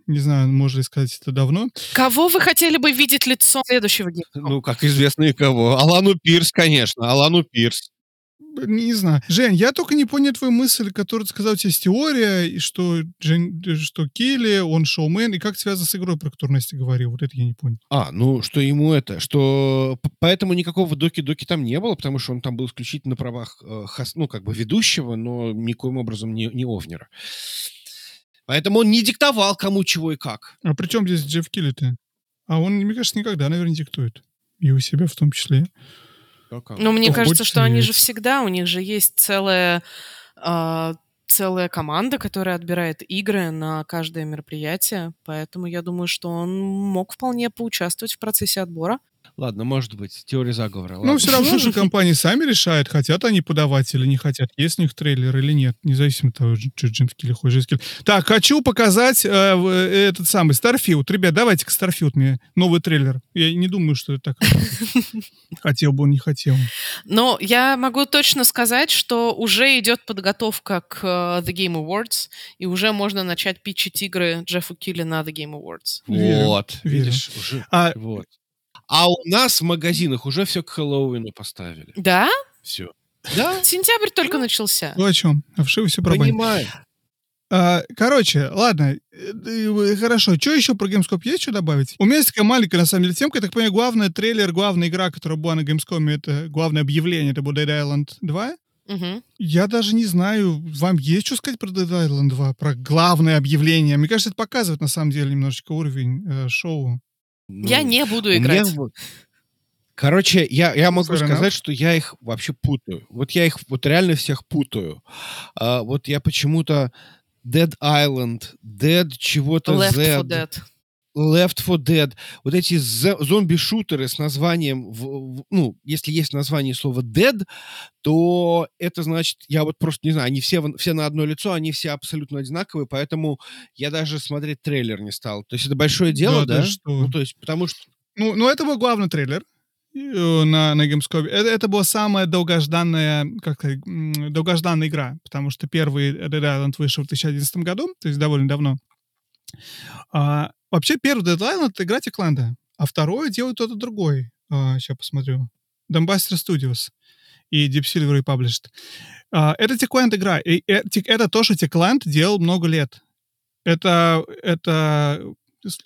Speaker 3: не знаю, можно сказать это давно.
Speaker 2: Кого вы хотели бы видеть лицом следующего Gamescom?
Speaker 1: Ну, как известно и кого. Алану Пирс, конечно, Алану Пирс.
Speaker 3: Не знаю. Жень, я только не понял твою мысль, которую ты сказал, у тебя есть теория, и что, Джен, э, что Келли, он шоумен, и как это связано с игрой, про которую Настя говорила. Вот это я не понял.
Speaker 1: А, ну, что ему это, что поэтому никакого доки-доки там не было, потому что он там был исключительно на правах, э, хос- ну, как бы ведущего, но никоим образом не, не овнера. Поэтому он не диктовал, кому, чего и как.
Speaker 3: А при чем здесь Джефф Килли-то? А он, мне кажется, никогда, наверное, диктует. И у себя в том числе.
Speaker 2: Ну, мне
Speaker 3: Ну,
Speaker 2: кажется, что они же всегда, у них же есть целая, а, целая команда, которая отбирает игры на каждое мероприятие. Поэтому я думаю, что он мог вполне поучаствовать в процессе отбора.
Speaker 1: Ладно, может быть, теория заговора.
Speaker 3: Ну, все равно же компании сами решают, хотят они подавать или не хотят, есть у них трейлер или нет, независимо от того, Килли хочет Джеймс Килли. Так, хочу показать э, э, этот самый Starfield. Ребят, давайте-ка Starfield мне новый трейлер. Я не думаю, что это так. Хотел бы он, не хотел.
Speaker 2: Но я могу точно сказать, что уже идет подготовка к э, The Game Awards, и уже можно начать питчить игры Джеффу Килли на The Game Awards.
Speaker 1: Вот, видишь, уже...
Speaker 3: А
Speaker 1: Вот. А у нас в магазинах уже все к Хэллоуину поставили.
Speaker 2: Да?
Speaker 1: Все. Да,
Speaker 2: Сентябрь только начался.
Speaker 3: вы о чем? А вшивы все про
Speaker 1: понимаю.
Speaker 3: А, короче, ладно, э, хорошо. Что еще про Gamescom есть что добавить? У меня есть такая маленькая, на самом деле, темка. Я так понимаю, главный трейлер, главная игра, которая была на Gamescom, это главное объявление, это был Dead Island 2.
Speaker 2: Мгм.
Speaker 3: Я даже не знаю, вам есть что сказать про Dead Island 2, про главное объявление? Мне кажется, это показывает, на самом деле, немножечко уровень э, шоу.
Speaker 2: Я
Speaker 1: Ну,
Speaker 2: не буду
Speaker 1: меня
Speaker 2: играть.
Speaker 1: вот- Короче, я, я могу
Speaker 3: Fair enough.
Speaker 1: сказать, что я их вообще путаю. Вот я их вот реально всех путаю. А, вот я почему-то Dead Island, Dead чего-то
Speaker 2: Left
Speaker 1: Z,
Speaker 2: 4 Dead.
Speaker 1: Left 4 Dead, вот эти зомби-шутеры с названием, ну, если есть название слова Dead, то это значит, я вот просто не знаю, они все, все на одно лицо, они все абсолютно одинаковые, поэтому я даже смотреть трейлер не стал. То есть это большое дело,
Speaker 3: Да
Speaker 1: да?
Speaker 3: что?
Speaker 1: Ну, то есть, потому что
Speaker 3: Ну, ну, это был главный трейлер э, на, на Gamescom. Это, это была самая долгожданная, как долгожданная игра, потому что первый Dead Island вышел в 2011 году, то есть довольно давно. А, вообще, первый Island — это игра Техланда, а второй делает кто-то другой. сейчас посмотрю. Dumbbuster Studios и Deep Silver Republished. А, это Techland игра. И, э, это то, что Techland делал много лет. Это, это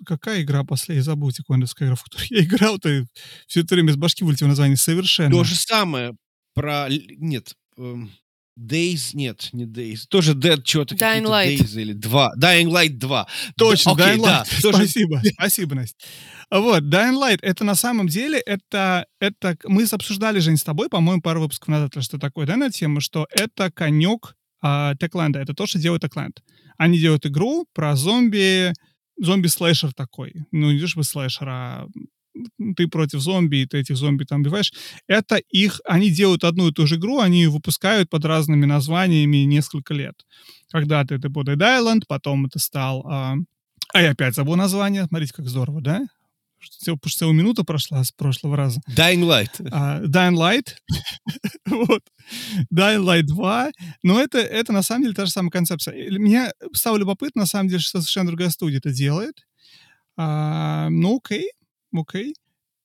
Speaker 3: какая игра последняя? Забыл Techlandовская игра, в которую я играл. Ты все это время из башки вылетело название совершенно.
Speaker 1: то же самое про... Нет, эм, Days, нет, не Days. Тоже Dead что-то
Speaker 2: Dying Light.
Speaker 1: Days или 2. Dying Light 2.
Speaker 3: Точно,
Speaker 1: Да, окей,
Speaker 3: Dying
Speaker 1: да,
Speaker 3: Light.
Speaker 1: тоже-
Speaker 3: Спасибо, спасибо, Настя. Вот, Dying Light, это на самом деле, это, это мы обсуждали, Жень, с тобой, по-моему, пару выпусков назад, что такое, да, на тему, что это конек а, Techland, это то, что делает Techland. Они делают игру про зомби, зомби-слэшер такой. Ну, не то бы слэшер, а ты против зомби, и ты этих зомби там убиваешь. Это их, они делают одну и ту же игру, они ее выпускают под разными названиями несколько лет. Когда-то это был Dead Island, потом это стал... А, а я опять забыл название. Смотрите, как здорово, да? Что что целая минута прошла с прошлого раза.
Speaker 1: Dying Light.
Speaker 3: А, Dying Light. вот. Dying Light 2. Но это, это на самом деле та же самая концепция. Меня стало любопытно, на самом деле, что совершенно другая студия это делает. А, ну, окей, окей.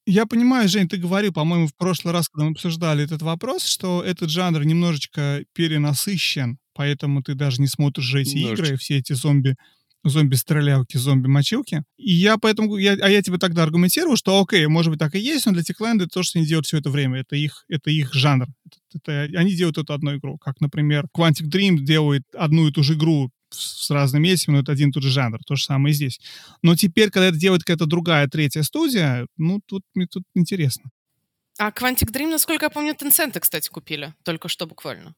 Speaker 3: Я понимаю, Жень, ты говорил, по-моему, в прошлый раз, когда мы обсуждали этот вопрос, что этот жанр немножечко перенасыщен, поэтому ты даже не смотришь же эти
Speaker 1: Немножечко.
Speaker 3: игры, все эти зомби зомби-стрелялки, зомби-мочилки. И я поэтому, я, а я тебе тогда аргументировал, что окей, может быть, так и есть, но для Techland это то, что они делают все это время. Это их, это их жанр. Это, это- они делают эту одну игру. Как, например, Quantic Dream делает одну и ту же игру с, разными этими, но это один и тот же жанр. То же самое и здесь. Но теперь, когда это делает какая-то другая, третья студия, ну, тут мне тут интересно.
Speaker 2: А Quantic Dream, насколько я помню, Tencent, кстати, купили. Только что буквально.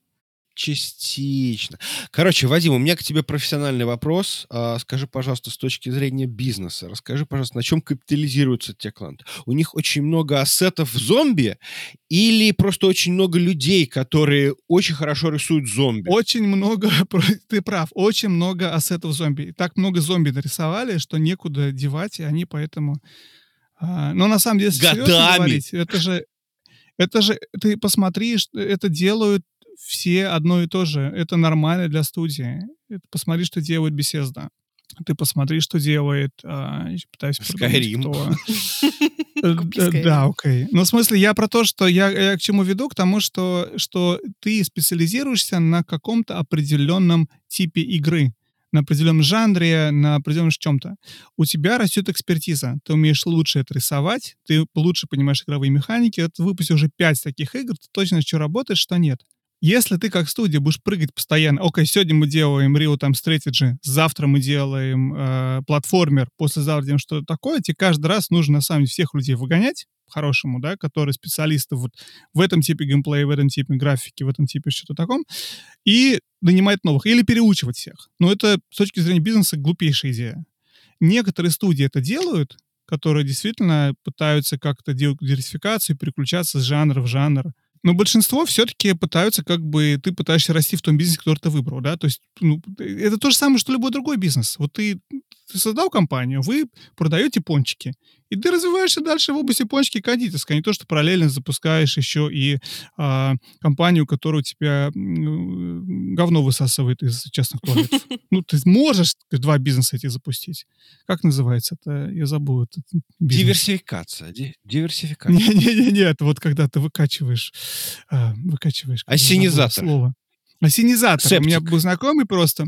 Speaker 1: Частично. Короче, Вадим, у меня к тебе профессиональный вопрос. А, скажи, пожалуйста, с точки зрения бизнеса, расскажи, пожалуйста, на чем капитализируется Techland? У них очень много ассетов зомби или просто очень много людей, которые очень хорошо рисуют зомби?
Speaker 3: Очень много, ты прав, очень много ассетов зомби. Так много зомби нарисовали, что некуда девать, и они поэтому... а, но на самом деле,
Speaker 1: Годами.
Speaker 3: говорить, это же, это же, ты посмотри, это делают все одно и то же. Это нормально для студии. Это посмотри, что делает Bethesda. Ты посмотри, что делает... а, пытаюсь. Э, э,
Speaker 2: Skyrim.
Speaker 3: Да, окей. Ну, в смысле, я про то, что я, я к чему веду, к тому, что, что ты специализируешься на каком-то определенном типе игры, на определенном жанре, на определенном чем-то. У тебя растет экспертиза. Ты умеешь лучше это рисовать, ты лучше понимаешь игровые механики. Вот выпусти уже пять таких игр, ты точно знаешь, что работает, что нет. Если ты как студия будешь прыгать постоянно, окей, сегодня мы делаем Real Time Strategy, завтра мы делаем э, платформер, послезавтра делаем что-то такое, тебе каждый раз нужно на самом деле всех людей выгонять, по-хорошему, да, которые специалисты вот в этом типе геймплея, в этом типе графики, в этом типе что-то таком, и нанимать новых, или переучивать всех. Но это с точки зрения бизнеса глупейшая идея. Некоторые студии это делают, которые действительно пытаются как-то делать диверсификацию, переключаться с жанра в жанр. Но большинство все-таки пытаются, как бы, ты пытаешься расти в том бизнесе, который ты выбрал, да, то есть, ну, это то же самое, что любой другой бизнес. Вот ты, ты создал компанию, вы продаете пончики, и ты развиваешься дальше в области пончики и кондитерской, а не то, что параллельно запускаешь еще и а, компанию, которая у тебя говно высасывает из частных туалетов. Ну, ты можешь два бизнеса эти запустить. Как называется это? Я забыл. бизнес.
Speaker 1: Диверсификация. ди- Диверсификация.
Speaker 3: Не-не-не, это вот когда ты выкачиваешь, а, выкачиваешь. забыл
Speaker 1: Осенизатор.
Speaker 3: Слово. Осенизатор. У меня был знакомый просто,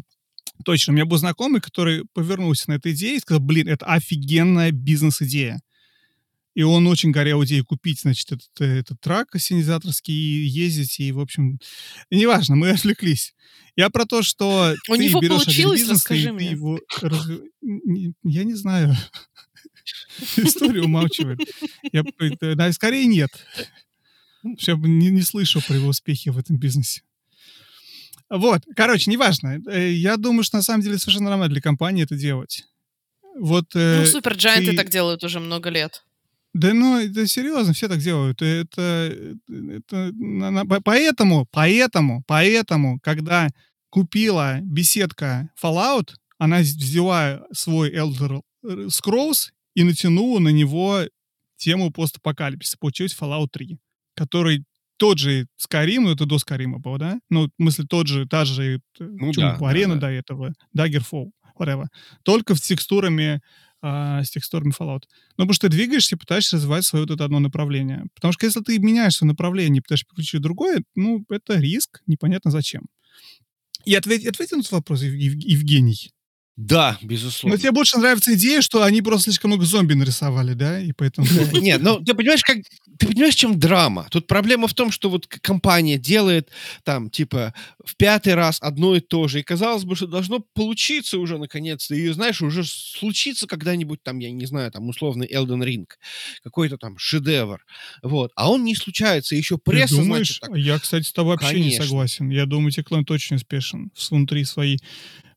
Speaker 3: точно, у меня был знакомый, который повернулся на этой идее и сказал, блин, это офигенная бизнес-идея. И он очень горел идеей купить, значит, этот, э, этот трак осенизаторский и ездить, и, в общем, неважно, мы отвлеклись. Я про то, что
Speaker 2: У
Speaker 3: ты
Speaker 2: него
Speaker 3: берешь
Speaker 2: получилось?
Speaker 3: бизнес,
Speaker 2: Расскажи
Speaker 3: и
Speaker 2: мне.
Speaker 3: его Я не знаю. История умалчивает. Я, скорее нет. Я бы не, не слышал про его успехи в этом бизнесе. Вот, короче, неважно. Э, Я думаю, что на самом деле совершенно нормально для компании это делать. Вот,
Speaker 2: Ну,
Speaker 3: э,
Speaker 2: Суперджайанты
Speaker 3: ты-
Speaker 2: так делают уже много лет.
Speaker 3: да ну, это серьезно, все так делают. Это, это поэтому, поэтому, поэтому, когда купила беседка Fallout, она взяла свой Elder Scrolls и натянула на него тему постапокалипсиса. Получилось Fallout 3, который тот же но это до Skyrim был, да? Ну, в смысле, тот же, та же,
Speaker 1: Ну
Speaker 3: ну,
Speaker 1: да, да,
Speaker 3: арена
Speaker 1: да.
Speaker 3: до этого, Daggerfall, whatever. Только с текстурами, а, с текстурами Fallout. Ну, потому что ты двигаешься и пытаешься развивать свое вот это одно направление. Потому что если ты меняешь свое направление и пытаешься переключить другое, ну, это риск, непонятно зачем. И ответь, ответь на этот вопрос, Ев- Ев- Евгений.
Speaker 1: Да,
Speaker 3: Но
Speaker 1: безусловно.
Speaker 3: тебе больше нравится идея, что они просто слишком много зомби нарисовали, да? И поэтому...
Speaker 1: Нет, ну ты понимаешь, как ты понимаешь, чем драма? Тут проблема в том, что вот компания делает там типа в пятый раз одно и то же, и казалось бы, что должно получиться уже наконец-то, и знаешь, уже случится когда-нибудь там, я не знаю, там условный Elden Ring, какой-то там шедевр, вот, а он не случается, еще
Speaker 3: Ты
Speaker 1: пресса,
Speaker 3: думаешь?
Speaker 1: значит, так,
Speaker 3: Я, кстати, с тобой вообще не
Speaker 1: Конечно.
Speaker 3: согласен. Я думаю, Теклэнд очень успешен в- внутри своей.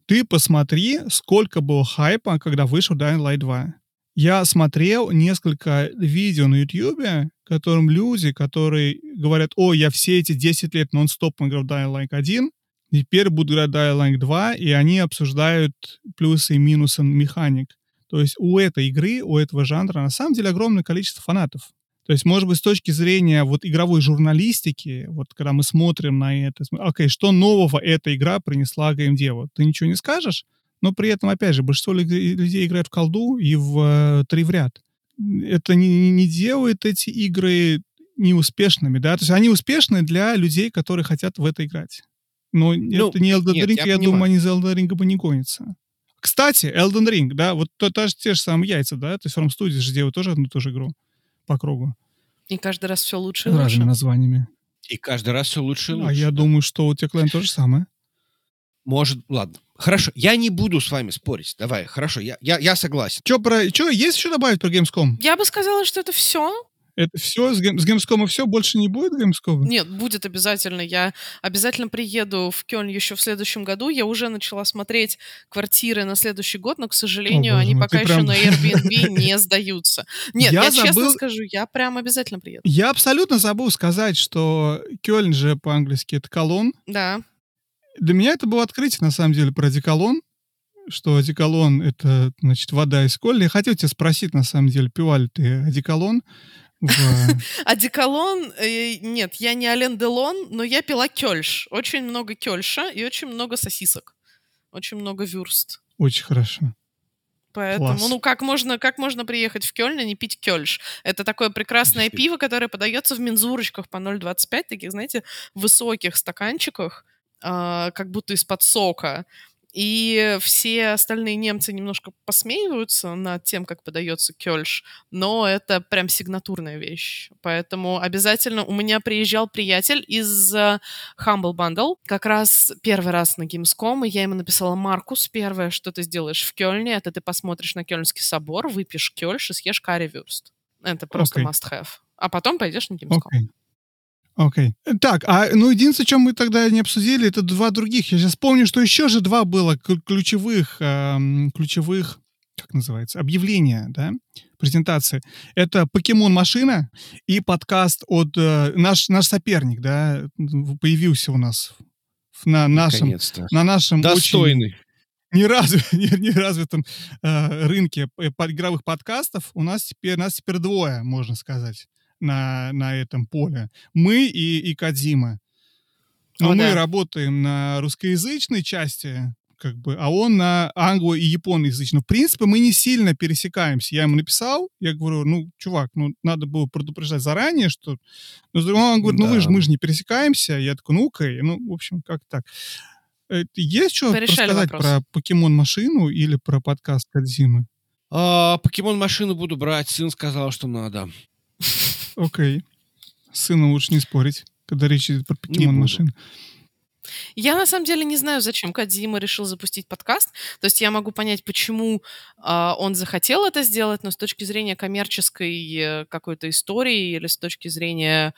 Speaker 3: Ты посмотри, сколько было хайпа, когда вышел Dying Light 2. Я смотрел несколько видео на Ютьюбе, которым люди, которые говорят, о, я все эти 10 лет нон-стоп играл в Dying Light 1, теперь буду играть Dying Light 2, и они обсуждают плюсы и минусы механик. То есть у этой игры, у этого жанра на самом деле огромное количество фанатов. То есть, может быть, с точки зрения вот игровой журналистики, вот когда мы смотрим на это, окей, что нового эта игра принесла геймдеву? Ты ничего не скажешь, но при этом, опять же, большинство лю- людей играют в колду и в э, три в ряд. Это не, не делает эти игры неуспешными, да? То есть они успешны для людей, которые хотят в это играть. Но
Speaker 1: Ну,
Speaker 3: это не Elden
Speaker 1: нет,
Speaker 3: Ring,
Speaker 1: я
Speaker 3: я,
Speaker 1: понимаю.
Speaker 3: думаю, они за Elden Ring бы не гонятся. Кстати, Elden Ring, да, вот то, же, те же самые яйца, да, то есть From Studios же делают тоже одну и ту же игру по кругу.
Speaker 2: И каждый раз все лучше и
Speaker 3: Разными
Speaker 2: лучше.
Speaker 3: названиями.
Speaker 1: и каждый раз все лучше и лучше.
Speaker 3: А я
Speaker 1: да.
Speaker 3: думаю, что у Techland то же самое.
Speaker 1: Может, ладно. Хорошо, я не буду с вами спорить. Давай, хорошо, я, я, я согласен.
Speaker 3: Что про, что есть еще добавить про Gamescom?
Speaker 2: Я бы сказала, что это все.
Speaker 3: Это все с, гейм, с Gamescom все больше не будет Gamescom?
Speaker 2: Нет, будет обязательно. Я обязательно приеду в Кёльн еще в следующем году. Я уже начала смотреть квартиры на следующий год, но, к сожалению,
Speaker 3: боже
Speaker 2: они
Speaker 3: мой,
Speaker 2: пока еще
Speaker 3: прям-
Speaker 2: на Airbnb не сдаются. Нет,
Speaker 3: Я
Speaker 2: я, честно
Speaker 3: забыл-
Speaker 2: скажу, я прям обязательно приеду.
Speaker 3: Я абсолютно забыл сказать, что Кёльн же по-английски это колон.
Speaker 2: Да.
Speaker 3: Для меня это было открытие, на самом деле, про одеколон. Что одеколон — это, значит, вода из коля. Я хотел тебя спросить, на самом деле, пила ли ты одеколон.
Speaker 2: Одеколон, э, нет, я не Ален Делон, но я пила кёльш. Очень много кёльша и очень много сосисок. Очень много вюрст.
Speaker 3: Очень хорошо.
Speaker 2: Поэтому,
Speaker 3: Класс.
Speaker 2: ну как можно, как можно приехать в Кёльн и не пить кёльш? Это такое прекрасное пиво, которое подается в мензурочках по 0,25, таких, знаете, высоких стаканчиках, а, как будто из-под сока. И все остальные немцы немножко посмеиваются над тем, как подается кёльш, но это прям сигнатурная вещь. Поэтому обязательно у меня приезжал приятель из э, Humble Bundle, как раз первый раз на Gamescom, и я ему написала, Маркус, первое, что ты сделаешь в Кёльне, это ты посмотришь на Кёльнский собор, выпьешь кёльш и съешь карри-вюрст. Это просто
Speaker 3: Окей.
Speaker 2: must-have. А потом пойдешь на Gamescom.
Speaker 3: Окей. Окей. Так, а ну единственное, чем мы тогда не обсудили, это два других. Я сейчас помню, что еще же два было ключевых, эм, ключевых, как называется, объявления, да, презентации. Это покемон машина и подкаст от э, наш наш соперник, да, появился у нас на нашем на нашем очень
Speaker 1: Достойный.
Speaker 3: неразв- не- неразвитом э, рынке под- игровых подкастов у нас теперь нас теперь двое, можно сказать, на, на этом поле. Мы и, и Кадзима. Но
Speaker 2: О,
Speaker 3: мы
Speaker 2: да.
Speaker 3: работаем на русскоязычной части, как бы, а он на англо- и японоязычной. В принципе, мы не сильно пересекаемся. Я ему написал, я говорю, ну, чувак, ну, надо было предупреждать заранее, что... Ну, он говорит, ну, вы же,
Speaker 1: Да.
Speaker 3: мы же не пересекаемся. Я такой, ну, окей, ну, в общем, как так. Э, Есть что
Speaker 2: Порешали
Speaker 3: рассказать
Speaker 2: вопрос.
Speaker 3: про покемон-машину или про подкаст Кадзимы?
Speaker 1: А, покемон машину буду брать. Сын сказал, что надо.
Speaker 3: Окей. С сыном лучше не спорить, когда речь идет про
Speaker 1: Не
Speaker 3: покемон-машину.
Speaker 2: Я на самом деле не знаю, зачем Кадзима решил запустить подкаст. То есть я могу понять, почему а, он захотел это сделать, но с точки зрения коммерческой э, какой-то истории или с точки зрения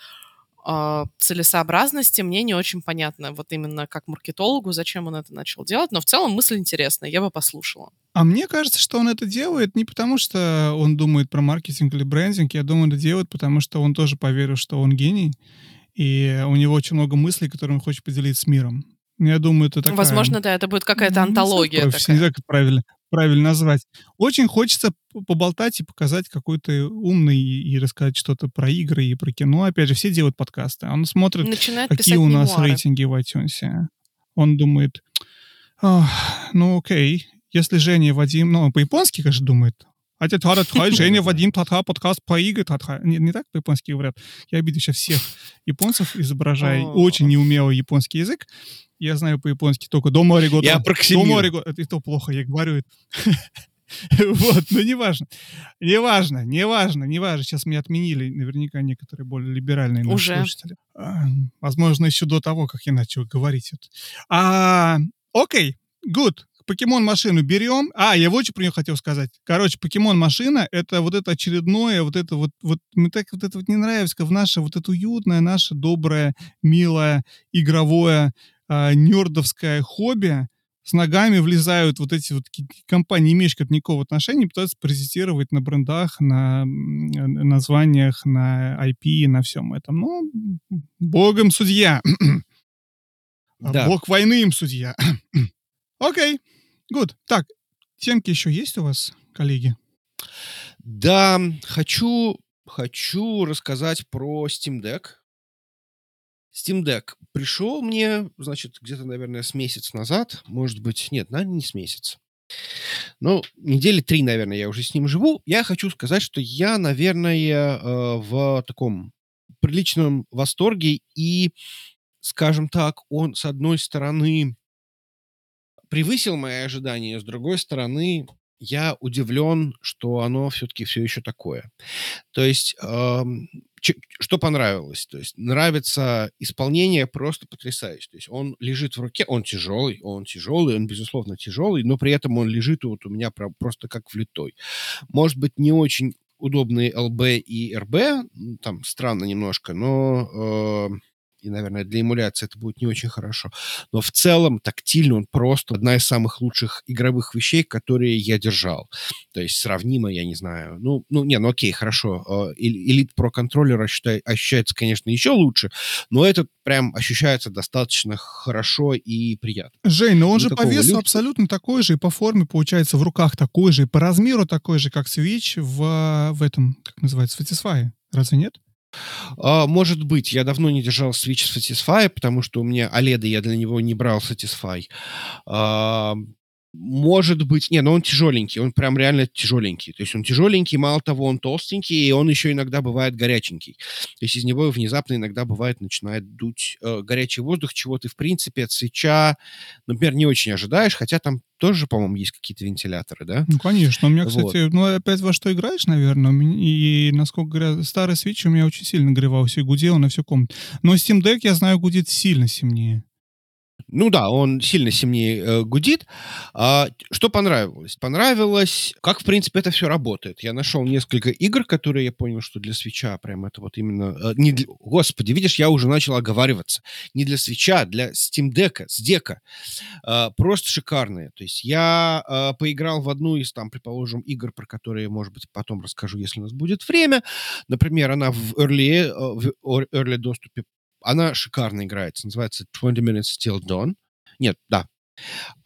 Speaker 2: а, целесообразности мне не очень понятно. Вот именно как маркетологу, зачем он это начал делать. Но в целом мысль интересная, я бы послушала.
Speaker 3: А мне кажется, что он это делает не потому, что он думает про маркетинг или брендинг. Я думаю, это делает, потому что он тоже поверил, что он гений. И у него очень много мыслей, которые он хочет поделить с миром. Я думаю, это такая...
Speaker 2: Возможно, да, это будет какая-то
Speaker 3: Ну, не знаю,
Speaker 2: антология
Speaker 3: профи- Не
Speaker 2: такая.
Speaker 3: знаю, как правильно, правильно назвать. Очень хочется поболтать и показать какой-то умный и, рассказать что-то про игры и про кино. Опять же, все делают подкасты. Он смотрит,
Speaker 2: Начинает
Speaker 3: какие у нас
Speaker 2: мемуары.
Speaker 3: рейтинги в iTunes. Он думает, «Ах, ну окей, если Женя и Вадим, ну, он по-японски, конечно, думает, А ты Женя Вадим Татра подкаст про игры Татра. Не, не так по-японски говорят? Я обиду сейчас всех японцев, изображая очень неумелый японский язык. Я знаю по-японски только дома Оригото.
Speaker 1: Я.
Speaker 3: Дома Оригото. Это и то плохо, я говорю. Вот, ну неважно. Неважно, неважно, неважно. Сейчас меня отменили наверняка некоторые более либеральные
Speaker 2: Уже.
Speaker 3: слушатели. А, Возможно, еще до того, как я начал говорить. А, Окей, good. Покемон машину берем. А, я вот что про нее хотел сказать. Короче, покемон машина это вот это очередное, вот это вот, вот мне так вот это вот не нравится, как в наше вот это уютное, наше доброе, милое, игровое, а, нердовское хобби, с ногами влезают вот эти вот компании, имеющие к никакого отношения, пытаются паразитировать на брендах, на названиях, на IP, на всем этом. Ну, богом судья.
Speaker 1: Да.
Speaker 3: Бог войны им судья. Окей, good. Так, темки еще есть у вас, коллеги?
Speaker 1: Да, хочу, хочу рассказать про Steam Deck. Steam Deck пришел мне, значит, где-то, наверное, с месяц назад. Может быть, нет, наверное, не с месяца. Ну, недели три, наверное, я уже с ним живу. Я хочу сказать, что я, наверное, э, в таком приличном восторге. И, скажем так, он, с одной стороны, превысил мои ожидания, с другой стороны, я удивлен, что оно все-таки все еще такое. То есть, ч- что понравилось? То есть, нравится исполнение просто потрясающе. То есть, он лежит в руке, он тяжелый, он тяжелый, он, безусловно, тяжелый, но при этом он лежит вот у меня просто как влитой. Может быть, не очень удобные LB и м, там странно немножко, но... э, и, наверное, для эмуляции это будет не очень хорошо. Но в целом тактильно он просто одна из самых лучших игровых вещей, которые я держал. То есть сравнимо, я не знаю. Ну, ну не, ну окей, хорошо. э, Elite Pro контроллер ощущается, конечно, еще лучше, но этот прям ощущается достаточно хорошо и приятно.
Speaker 3: Жень, но он
Speaker 1: Для
Speaker 3: же по весу
Speaker 1: люкса.
Speaker 3: абсолютно такой же, и по форме, получается, в руках такой же, и по размеру такой же, как Switch в, в этом, как называется, Satisfy. Разве нет?
Speaker 1: А, может быть, я давно не держал Switch Satisfy, потому что у меня OLED, я для него не брал Satisfy. Может быть, не, но он тяжеленький, он прям реально тяжеленький. То есть он тяжеленький, мало того, он толстенький, и он еще иногда бывает горяченький. То есть из него внезапно иногда бывает начинает дуть э, горячий воздух, чего ты, в принципе, от свеча, например, не очень ожидаешь, хотя там тоже, по-моему, есть какие-то вентиляторы, да?
Speaker 3: Ну, конечно. У меня,
Speaker 1: Вот.
Speaker 3: кстати, ну, опять во что играешь, наверное, и, насколько говорят, старый Switch у меня очень сильно нагревался и гудел на всю комнату. Но Steam Deck, я знаю, гудит сильно сильнее.
Speaker 1: Ну да, он сильно сильнее э, гудит. А, что понравилось? Понравилось, как, в принципе, это все работает. Я нашел несколько игр, которые я понял, что для свеча прям это вот именно... э, не для- Господи, видишь, я уже начал оговариваться. Не для свеча, для Steam Deck, с дека. А, просто шикарные. То есть я а, поиграл в одну из, там, предположим, игр, про которые, может быть, потом расскажу, если у нас будет время. Например, она в early, э, в early доступе она шикарно играется. Называется 20 Minutes Till Dawn. Нет, да.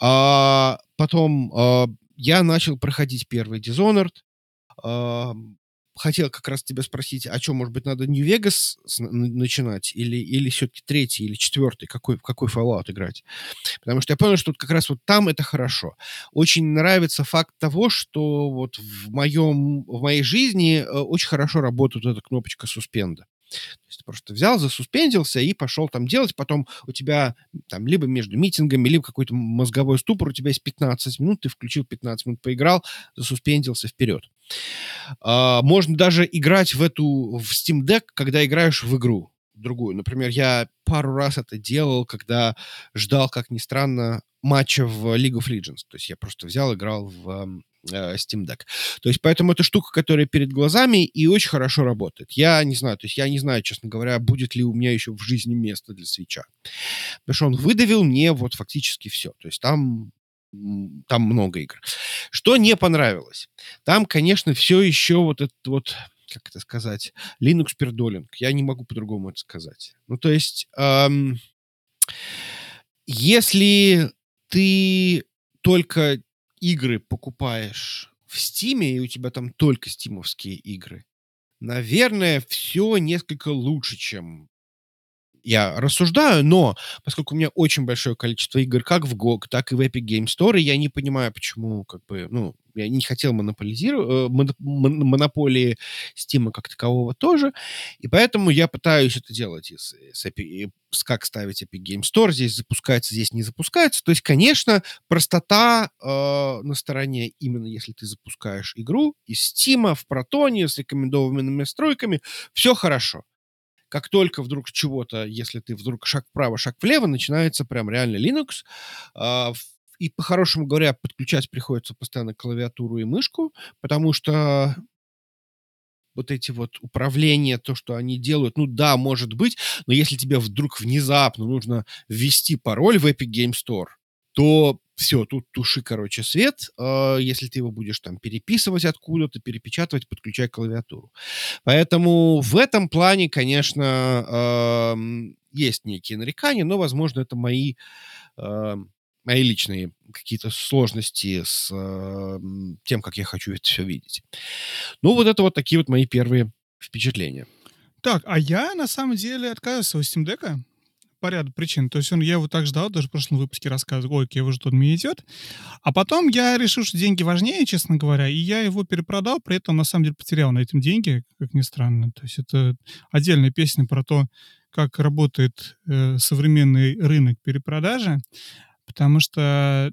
Speaker 1: А, потом а, я начал проходить первый Dishonored. А, хотел как раз тебя спросить, а что, может быть, надо New Vegas начинать? Или, или все-таки третий или четвертый? Какой, какой Fallout играть? Потому что я понял, что вот как раз вот там это хорошо. Очень нравится факт того, что вот в, моем, в моей жизни э, очень хорошо работает эта кнопочка суспенда. То есть ты просто взял, засуспендился и пошел там делать. Потом у тебя там либо между митингами, либо какой-то мозговой ступор, у тебя есть 15 минут, ты включил 15 минут, поиграл, засуспендился вперед. А, можно даже играть в эту, в Steam Deck, когда играешь в игру другую. Например, я пару раз это делал, когда ждал, как ни странно, матча в League of Legends. То есть я просто взял, играл в эм, э, Steam Deck. То есть поэтому это штука, которая перед глазами и очень хорошо работает. Я не знаю, то есть я не знаю, честно говоря, будет ли у меня еще в жизни место для свеча. Потому что он выдавил мне вот фактически все. То есть там там много игр. Что не понравилось? Там, конечно, все еще вот этот вот, как это сказать, Linux пердолинг. Я не могу по-другому это сказать. Ну, то есть, эм, если ты только игры покупаешь в Стиме, и у тебя там только стимовские игры, наверное, все несколько лучше, чем я рассуждаю, но поскольку у меня очень большое количество игр как в GOG, так и в Epic Game Store, я не понимаю, почему, как бы, ну, я не хотел монополизировать, э, монополии Steam как такового тоже, и поэтому я пытаюсь это делать из, с, Epic, как ставить Epic Game Store, здесь запускается, здесь не запускается. То есть, конечно, простота э, на стороне, именно если ты запускаешь игру из Steam в Протоне с рекомендованными настройками, все хорошо как только вдруг чего-то, если ты вдруг шаг вправо, шаг влево, начинается прям реально Linux. Э, и, по-хорошему говоря, подключать приходится постоянно клавиатуру и мышку, потому что вот эти вот управления, то, что они делают, ну да, может быть, но если тебе вдруг внезапно нужно ввести пароль в Epic Game Store, то все, тут туши, короче, свет. Э, если ты его будешь там переписывать откуда-то, перепечатывать, подключай клавиатуру. Поэтому в этом плане, конечно, э, есть некие нарекания, но, возможно, это мои э, мои личные какие-то сложности с тем, как я хочу это все видеть. Ну, вот это вот такие вот мои первые впечатления.
Speaker 3: Так, а я на самом деле отказывался от Steam Deck по ряду причин. То есть он, я его так ждал, даже в прошлом выпуске рассказывал, ой, его ждут, мне идет. А потом я решил, что деньги важнее, честно говоря, и я его перепродал, при этом на самом деле потерял на этом деньги, как ни странно. То есть это отдельная песня про то, как работает э, современный рынок перепродажи потому что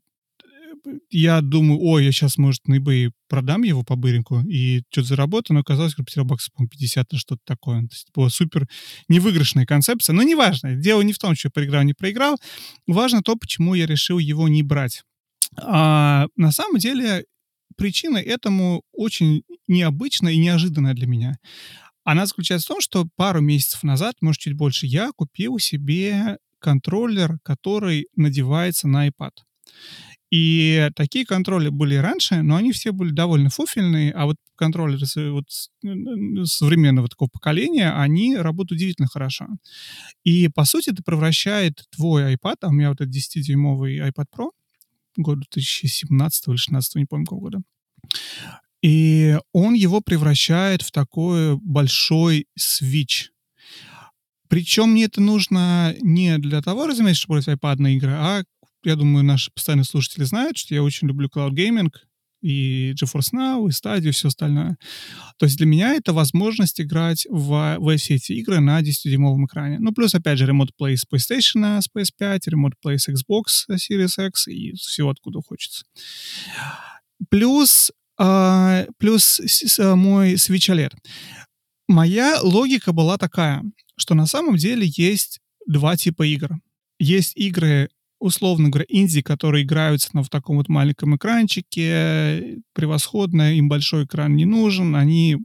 Speaker 3: я думаю, ой, я сейчас, может, на eBay продам его по быреньку и что-то заработаю, но оказалось, что потерял баксов, по 50 или что-то такое. То есть была супер невыигрышная концепция. Но неважно. Дело не в том, что я проиграл, не проиграл. Важно то, почему я решил его не брать. А, на самом деле причина этому очень необычная и неожиданная для меня. Она заключается в том, что пару месяцев назад, может, чуть больше, я купил себе контроллер, который надевается на iPad. И такие контроллеры были раньше, но они все были довольно фуфельные, а вот контроллеры вот современного такого поколения, они работают удивительно хорошо. И, по сути, это превращает твой iPad, а у меня вот этот 10-дюймовый iPad Pro, года 2017 или 2016, не помню какого года, и он его превращает в такой большой свич, причем мне это нужно не для того, разумеется, чтобы играть iPad игры, а я думаю, наши постоянные слушатели знают, что я очень люблю Cloud Gaming, и GeForce Now, и Stadia, и все остальное. То есть для меня это возможность играть в, в все эти игры на 10-дюймовом экране. Ну, плюс, опять же, Remote Play с PlayStation, с PS5, Remote Play с Xbox Series X и все откуда хочется. Плюс, э, плюс мой Switch OLED. Моя логика была такая что на самом деле есть два типа игр. Есть игры, условно говоря, инди, которые играются на в таком вот маленьком экранчике, превосходно, им большой экран не нужен, они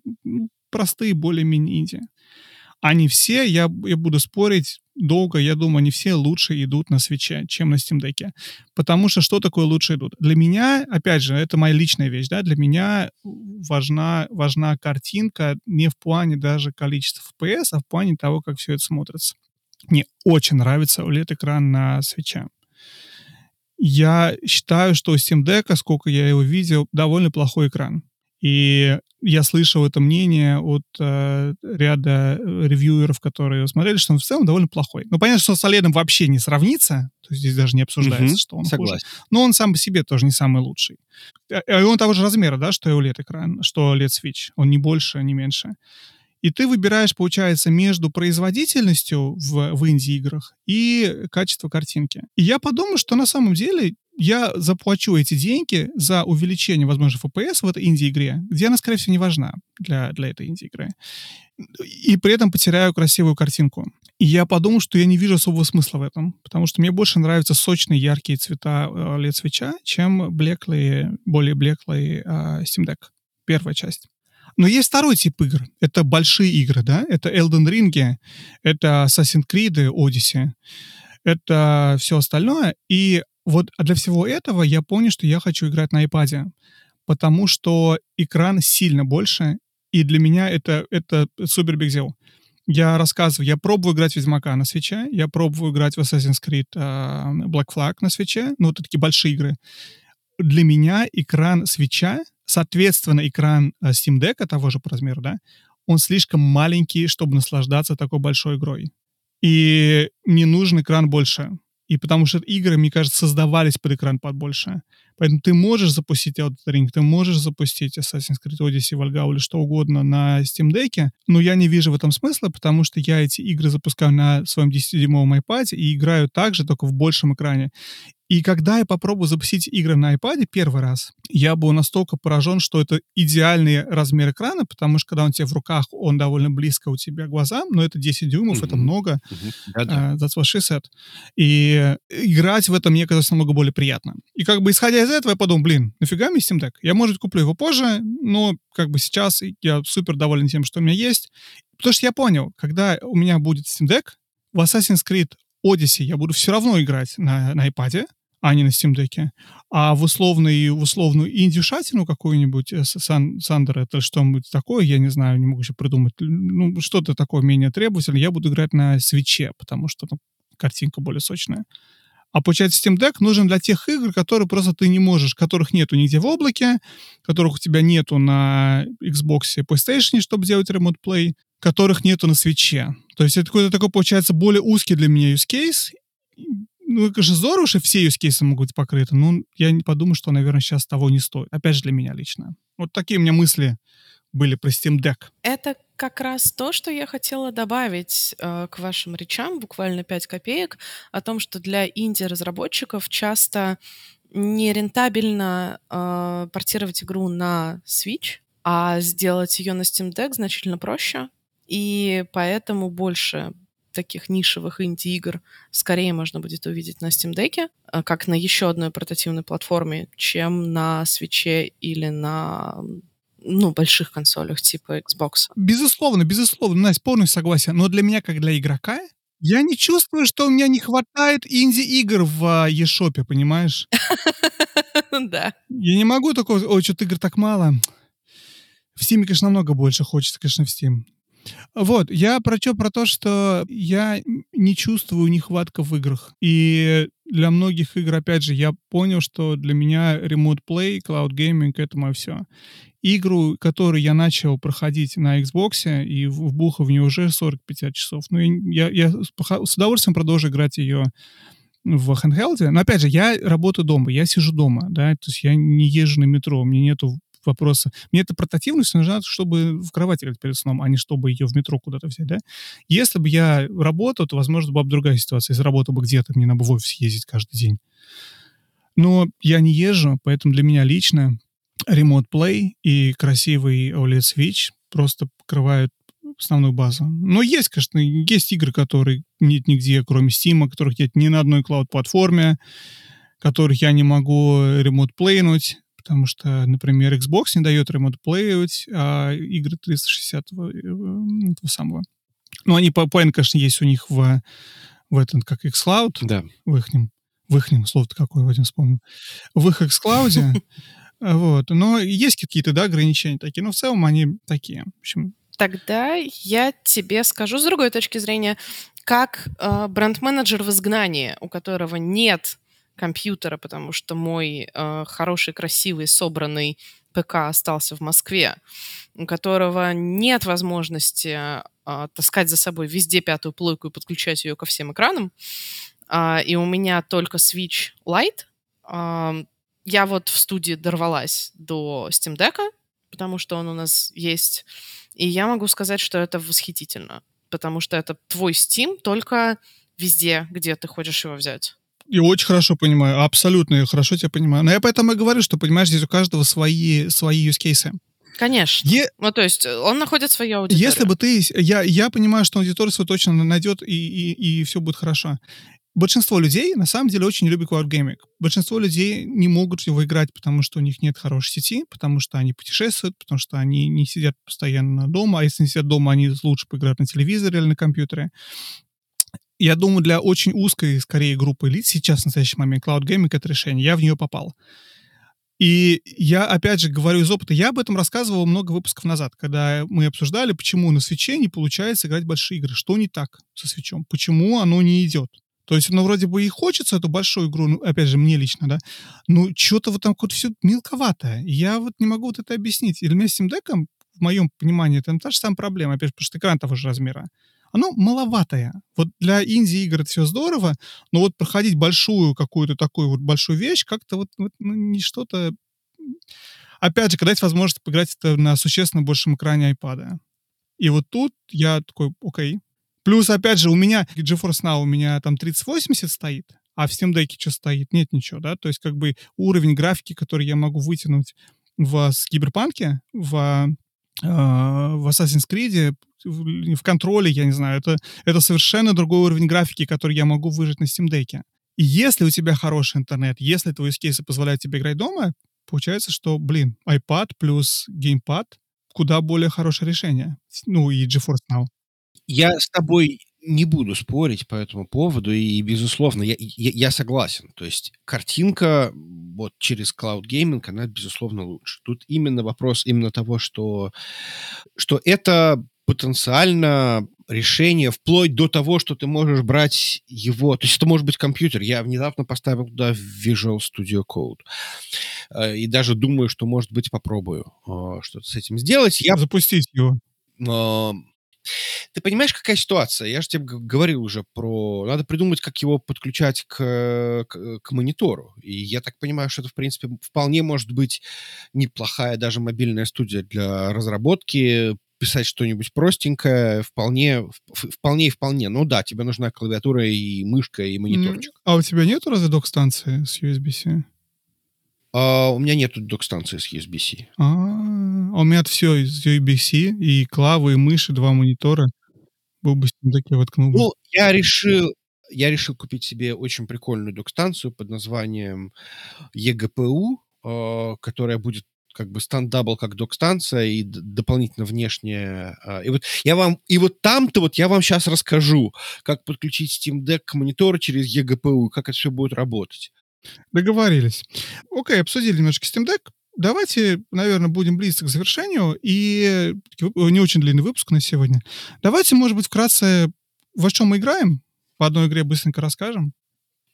Speaker 3: простые, более-менее инди. Они все, я, я буду спорить долго, я думаю, они все лучше идут на свече, чем на Steam Deck. Потому что что такое лучше идут? Для меня, опять же, это моя личная вещь, да, для меня важна, важна картинка не в плане даже количества FPS, а в плане того, как все это смотрится. Мне очень нравится OLED-экран на свече. Я считаю, что у Steam Deck, сколько я его видел, довольно плохой экран. И я слышал это мнение от э, ряда э, ревьюеров, которые смотрели, что он в целом довольно плохой. Ну, понятно, что с OLED вообще не сравнится, то есть здесь даже не обсуждается, mm-hmm, что он согласен. хуже. Но он сам по себе тоже не самый лучший. И он того же размера, да, что и OLED-экран, что OLED-свич. Он не больше, не меньше. И ты выбираешь, получается, между производительностью в, в инди-играх и качество картинки. И я подумал, что на самом деле я заплачу эти деньги за увеличение, возможно, FPS в этой инди-игре, где она, скорее всего, не важна для, для этой инди-игры. И при этом потеряю красивую картинку. И я подумал, что я не вижу особого смысла в этом, потому что мне больше нравятся сочные, яркие цвета э, свеча, чем блеклые, более блеклые uh, Steam Deck. Первая часть. Но есть второй тип игр. Это большие игры, да? Это Elden Ring, это Assassin's Creed, Odyssey. Это все остальное. И вот для всего этого я понял, что я хочу играть на iPad, потому что экран сильно больше, и для меня это, это супер биг deal. Я рассказываю, я пробую играть в Ведьмака на свече, я пробую играть в Assassin's Creed uh, Black Flag на свече, ну, вот такие большие игры. Для меня экран свеча, соответственно, экран uh, Steam Deck того же по размеру, да, он слишком маленький, чтобы наслаждаться такой большой игрой. И не нужен экран больше. И потому что игры, мне кажется, создавались под экран побольше. Поэтому ты можешь запустить Ring, ты можешь запустить Assassin's Creed Odyssey, Valhalla или что угодно на Steam Deck, но я не вижу в этом смысла, потому что я эти игры запускаю на своем 10-дюймовом iPad и играю также, только в большем экране. И когда я попробую запустить игры на iPad первый раз, я был настолько поражен, что это идеальный размер экрана, потому что когда он тебе в руках, он довольно близко у тебя к глазам, но это 10 дюймов, mm-hmm. это много. Mm-hmm. Uh, that's what she said. И играть в этом мне казалось намного более приятно. И как бы исходя из этого, я подумал, блин, нафига мне Steam Deck? Я, может, куплю его позже, но как бы сейчас я супер доволен тем, что у меня есть. Потому что я понял, когда у меня будет Steam Deck, в Assassin's Creed Odyssey я буду все равно играть на, на iPad, а не на Steam Deck. А в условную, в условную инди-шатину какую-нибудь, э, Сан, Сандер, это что-нибудь такое, я не знаю, не могу еще придумать. Ну, что-то такое менее требовательное, я буду играть на свече, потому что там картинка более сочная. А получается, Steam Deck нужен для тех игр, которые просто ты не можешь, которых нету нигде в облаке, которых у тебя нету на Xbox и PlayStation, чтобы делать Remote Play, которых нету на свече. То есть это какой-то такой, получается, более узкий для меня use case. Ну, же здорово, что все use cases могут быть покрыты, но я не подумаю, что, наверное, сейчас того не стоит. Опять же, для меня лично. Вот такие у меня мысли были про Steam Deck.
Speaker 2: Это как раз то, что я хотела добавить э, к вашим речам, буквально 5 копеек, о том, что для инди-разработчиков часто нерентабельно э, портировать игру на Switch, а сделать ее на Steam Deck значительно проще, и поэтому больше таких нишевых инди-игр скорее можно будет увидеть на Steam Deck, э, как на еще одной портативной платформе, чем на свече или на ну, больших консолях типа Xbox.
Speaker 3: Безусловно, безусловно, Настя, полностью согласен. Но для меня, как для игрока, я не чувствую, что у меня не хватает инди-игр в eShop, понимаешь?
Speaker 2: Да.
Speaker 3: Я не могу такого... Ой, что-то игр так мало. В Steam, конечно, намного больше хочется, конечно, в Steam. Вот, я про что? Про то, что я не чувствую нехватка в играх. И для многих игр, опять же, я понял, что для меня Remote Play, Cloud Gaming — это мое все. Игру, которую я начал проходить на Xbox и вбухал в нее уже 40-50 часов. Ну, я, я с удовольствием продолжу играть ее в handheld. Но, опять же, я работаю дома, я сижу дома, да, то есть я не езжу на метро, у меня нету вопроса. Мне эта портативность нужна, чтобы в кровати играть перед сном, а не чтобы ее в метро куда-то взять, да? Если бы я работал, то, возможно, была бы другая ситуация. Если работал бы где-то, мне надо бы в офис ездить каждый день. Но я не езжу, поэтому для меня лично Remote Play и красивый OLED Switch просто покрывают основную базу. Но есть, конечно, есть игры, которые нет нигде, кроме Steam, которых нет ни на одной клауд-платформе, которых я не могу ремонт-плейнуть потому что, например, Xbox не дает ремонт плеить, а игры 360 этого, этого самого. Ну, они, по point, конечно, есть у них в, в этом, как xCloud,
Speaker 1: да.
Speaker 3: в их, в их слово-то какое, Вадим, вспомнил, в их xCloud, вот, но есть какие-то, да, ограничения такие, но в целом они такие, в общем,
Speaker 2: Тогда я тебе скажу с другой точки зрения, как э, бренд-менеджер в изгнании, у которого нет компьютера, потому что мой э, хороший, красивый, собранный ПК остался в Москве, у которого нет возможности э, таскать за собой везде пятую плойку и подключать ее ко всем экранам, э, и у меня только Switch Lite, э, я вот в студии дорвалась до Steam Deck, потому что он у нас есть, и я могу сказать, что это восхитительно, потому что это твой Steam, только везде, где ты хочешь его взять.
Speaker 3: И очень хорошо понимаю, абсолютно хорошо тебя понимаю. Но я поэтому и говорю, что, понимаешь, здесь у каждого свои, свои use cases.
Speaker 2: Конечно. Е... Ну, то есть э, он находит свою аудиторию.
Speaker 3: Если бы ты... Я, я понимаю, что аудиторию свою точно найдет, и, и, и все будет хорошо. Большинство людей, на самом деле, очень любят cloud gaming. Большинство людей не могут его играть, потому что у них нет хорошей сети, потому что они путешествуют, потому что они не сидят постоянно дома, а если не сидят дома, они лучше поиграют на телевизоре или на компьютере я думаю, для очень узкой, скорее, группы лиц сейчас, в настоящий момент, Cloud Gaming — это решение. Я в нее попал. И я, опять же, говорю из опыта, я об этом рассказывал много выпусков назад, когда мы обсуждали, почему на свече не получается играть большие игры. Что не так со свечом? Почему оно не идет? То есть, ну, вроде бы и хочется эту большую игру, ну, опять же, мне лично, да, но что-то вот там какое-то все мелковатое. Я вот не могу вот это объяснить. И для меня с Steam Deck, в моем понимании, это та же самая проблема, опять же, потому что экран того же размера оно маловатое. Вот для инди-игр это все здорово, но вот проходить большую какую-то такую вот большую вещь как-то вот, вот ну, не что-то... Опять же, когда есть возможность поиграть это на существенно большем экране iPad. И вот тут я такой, окей. Плюс, опять же, у меня GeForce Now у меня там 3080 стоит, а в Steam Deck что стоит? Нет ничего, да? То есть как бы уровень графики, который я могу вытянуть в Киберпанке, в, э, в Assassin's Creed, в, контроле, я не знаю, это, это совершенно другой уровень графики, который я могу выжить на Steam Deck. И если у тебя хороший интернет, если твои кейсы позволяют тебе играть дома, получается, что, блин, iPad плюс геймпад куда более хорошее решение. Ну, и GeForce Now.
Speaker 1: Я с тобой не буду спорить по этому поводу, и, безусловно, я, я, я согласен. То есть картинка вот через Cloud Gaming, она, безусловно, лучше. Тут именно вопрос именно того, что, что это потенциально решение вплоть до того, что ты можешь брать его... То есть это может быть компьютер. Я внезапно поставил туда Visual Studio Code. Э, и даже думаю, что, может быть, попробую э, что-то с этим сделать.
Speaker 3: Я... Запустить его.
Speaker 1: Ты понимаешь, какая ситуация? Я же тебе говорил уже про... Надо придумать, как его подключать к, к, к монитору. И я так понимаю, что это, в принципе, вполне может быть неплохая даже мобильная студия для разработки, писать что-нибудь простенькое, вполне, вполне и вполне. Ну да, тебе нужна клавиатура и мышка, и мониторчик.
Speaker 3: А у тебя нету разве док-станции с USB-C?
Speaker 1: А, у меня нету док-станции с USB-C.
Speaker 3: А, а у меня все из USB-C, и клавы, и мыши, два монитора. Был бы Steam Deck, я воткнул
Speaker 1: бы. Ну, я решил, я решил купить себе очень прикольную док-станцию под названием eGPU, а, которая будет как бы standalone как док-станция и дополнительно внешняя. И вот я вам, и вот там-то вот я вам сейчас расскажу, как подключить Steam Deck к монитору через eGPU, как это все будет работать.
Speaker 3: Договорились. Окей, обсудили немножко Steam Deck. Давайте, наверное, будем близко к завершению. И не очень длинный выпуск на сегодня. Давайте, может быть, вкратце, во что мы играем? По одной игре быстренько расскажем.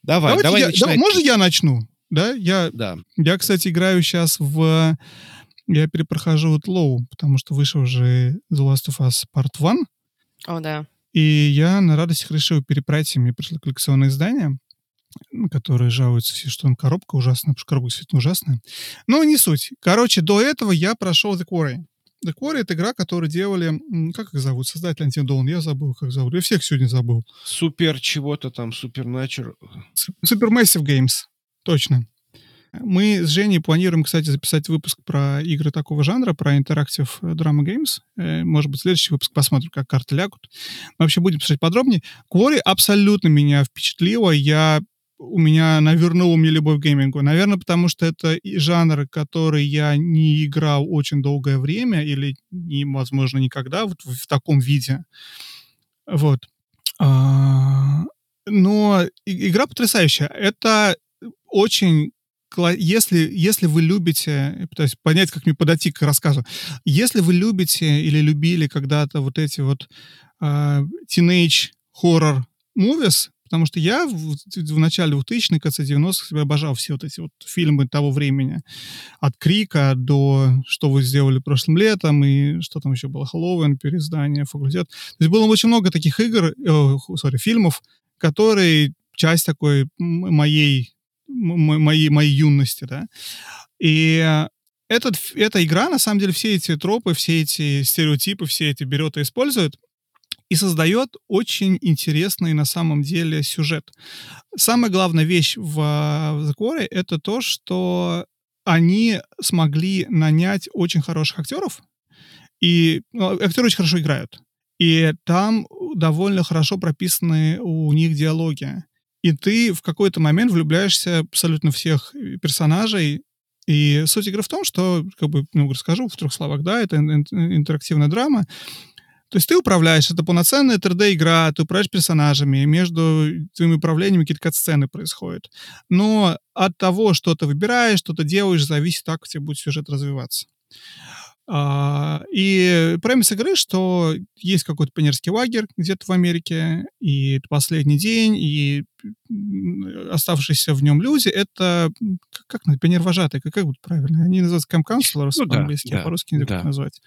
Speaker 1: Давай,
Speaker 3: Давайте
Speaker 1: давай
Speaker 3: я, давай, Можно я начну? Да, я,
Speaker 1: да.
Speaker 3: я, кстати, играю сейчас в... Я перепрохожу вот Low, потому что вышел уже The Last of Us Part 1.
Speaker 2: О, да.
Speaker 3: И я на радостях решил перепройти. Мне пришло коллекционное издание которые жалуются все, что там коробка ужасная, потому что коробка действительно ужасная. Но не суть. Короче, до этого я прошел The Quarry. The Quarry — это игра, которую делали... Как их зовут? Создатель Антидон. Я забыл, как зовут. Я всех сегодня забыл.
Speaker 1: Супер чего-то там, Супер Nature.
Speaker 3: Supermassive Games. Точно. Мы с Женей планируем, кстати, записать выпуск про игры такого жанра, про Drama Games. Э, может быть, следующий выпуск посмотрим, как карты лягут. Мы вообще будем писать подробнее. Quarry абсолютно меня впечатлило. Я у меня навернуло мне любовь к геймингу. Наверное, потому что это жанр, который я не играл очень долгое время или, не, возможно, никогда вот в, в таком виде. Вот. А, но игра потрясающая. Это очень если, если вы любите, пытаюсь понять, как мне подойти к рассказу, если вы любите или любили когда-то вот эти вот uh, teenage horror movies, Потому что я в, в начале 2000-х, конце 90-х обожал все вот эти вот фильмы того времени. От Крика до «Что вы сделали прошлым летом» и что там еще было, «Хэллоуин», «Переиздание», «Факультет». То есть было очень много таких игр, э, sorry, фильмов, которые часть такой моей, моей, моей юности, да. И этот, эта игра, на самом деле, все эти тропы, все эти стереотипы, все эти берет и использует — и создает очень интересный на самом деле сюжет. Самая главная вещь в, в The это то, что они смогли нанять очень хороших актеров, и ну, актеры очень хорошо играют. И там довольно хорошо прописаны у них диалоги. И ты в какой-то момент влюбляешься абсолютно всех персонажей. И суть игры в том, что, как бы, ну, расскажу в трех словах, да, это интерактивная драма, то есть ты управляешь, это полноценная 3D-игра, ты управляешь персонажами, между твоими управлениями какие-то сцены происходят. Но от того, что ты выбираешь, что ты делаешь, зависит, как у тебя будет сюжет развиваться. А, и премис игры, что есть какой-то пионерский лагерь где-то в Америке, и это последний день, и оставшиеся в нем люди, это как, как пионер-вожатый, как, как будет правильно? Они называются camp counselors ну, по-английски, да, а по-русски нельзя да. назвать.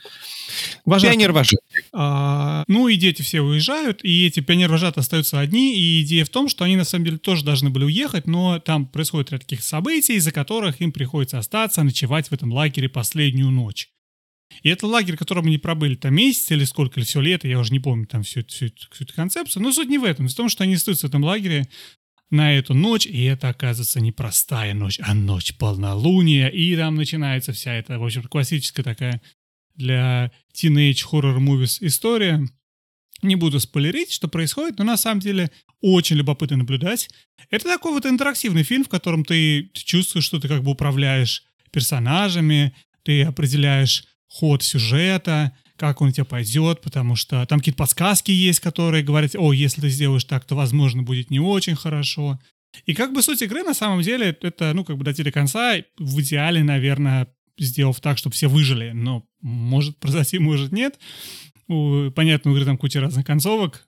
Speaker 1: Вожатый. Пионер-вожатый.
Speaker 3: А, ну и дети все уезжают, и эти пионер-вожаты остаются одни, и идея в том, что они на самом деле тоже должны были уехать, но там происходит ряд таких событий, из-за которых им приходится остаться, ночевать в этом лагере последнюю ночь. И это лагерь, в котором они пробыли там месяц или сколько, или все лето, я уже не помню там всю, всю, всю эту концепцию. Но суть не в этом, в том, что они остаются в этом лагере на эту ночь, и это, оказывается, не простая ночь, а ночь полнолуния, и там начинается вся эта, в общем, классическая такая для teenage horror movies история. Не буду спойлерить, что происходит, но на самом деле очень любопытно наблюдать. Это такой вот интерактивный фильм, в котором ты чувствуешь, что ты как бы управляешь персонажами, ты определяешь ход сюжета, как он у тебя пойдет, потому что там какие-то подсказки есть, которые говорят, о, если ты сделаешь так, то, возможно, будет не очень хорошо. И как бы суть игры, на самом деле, это, ну, как бы дойти до конца, в идеале, наверное, сделав так, чтобы все выжили, но может произойти, может нет. Понятно, у игры там куча разных концовок.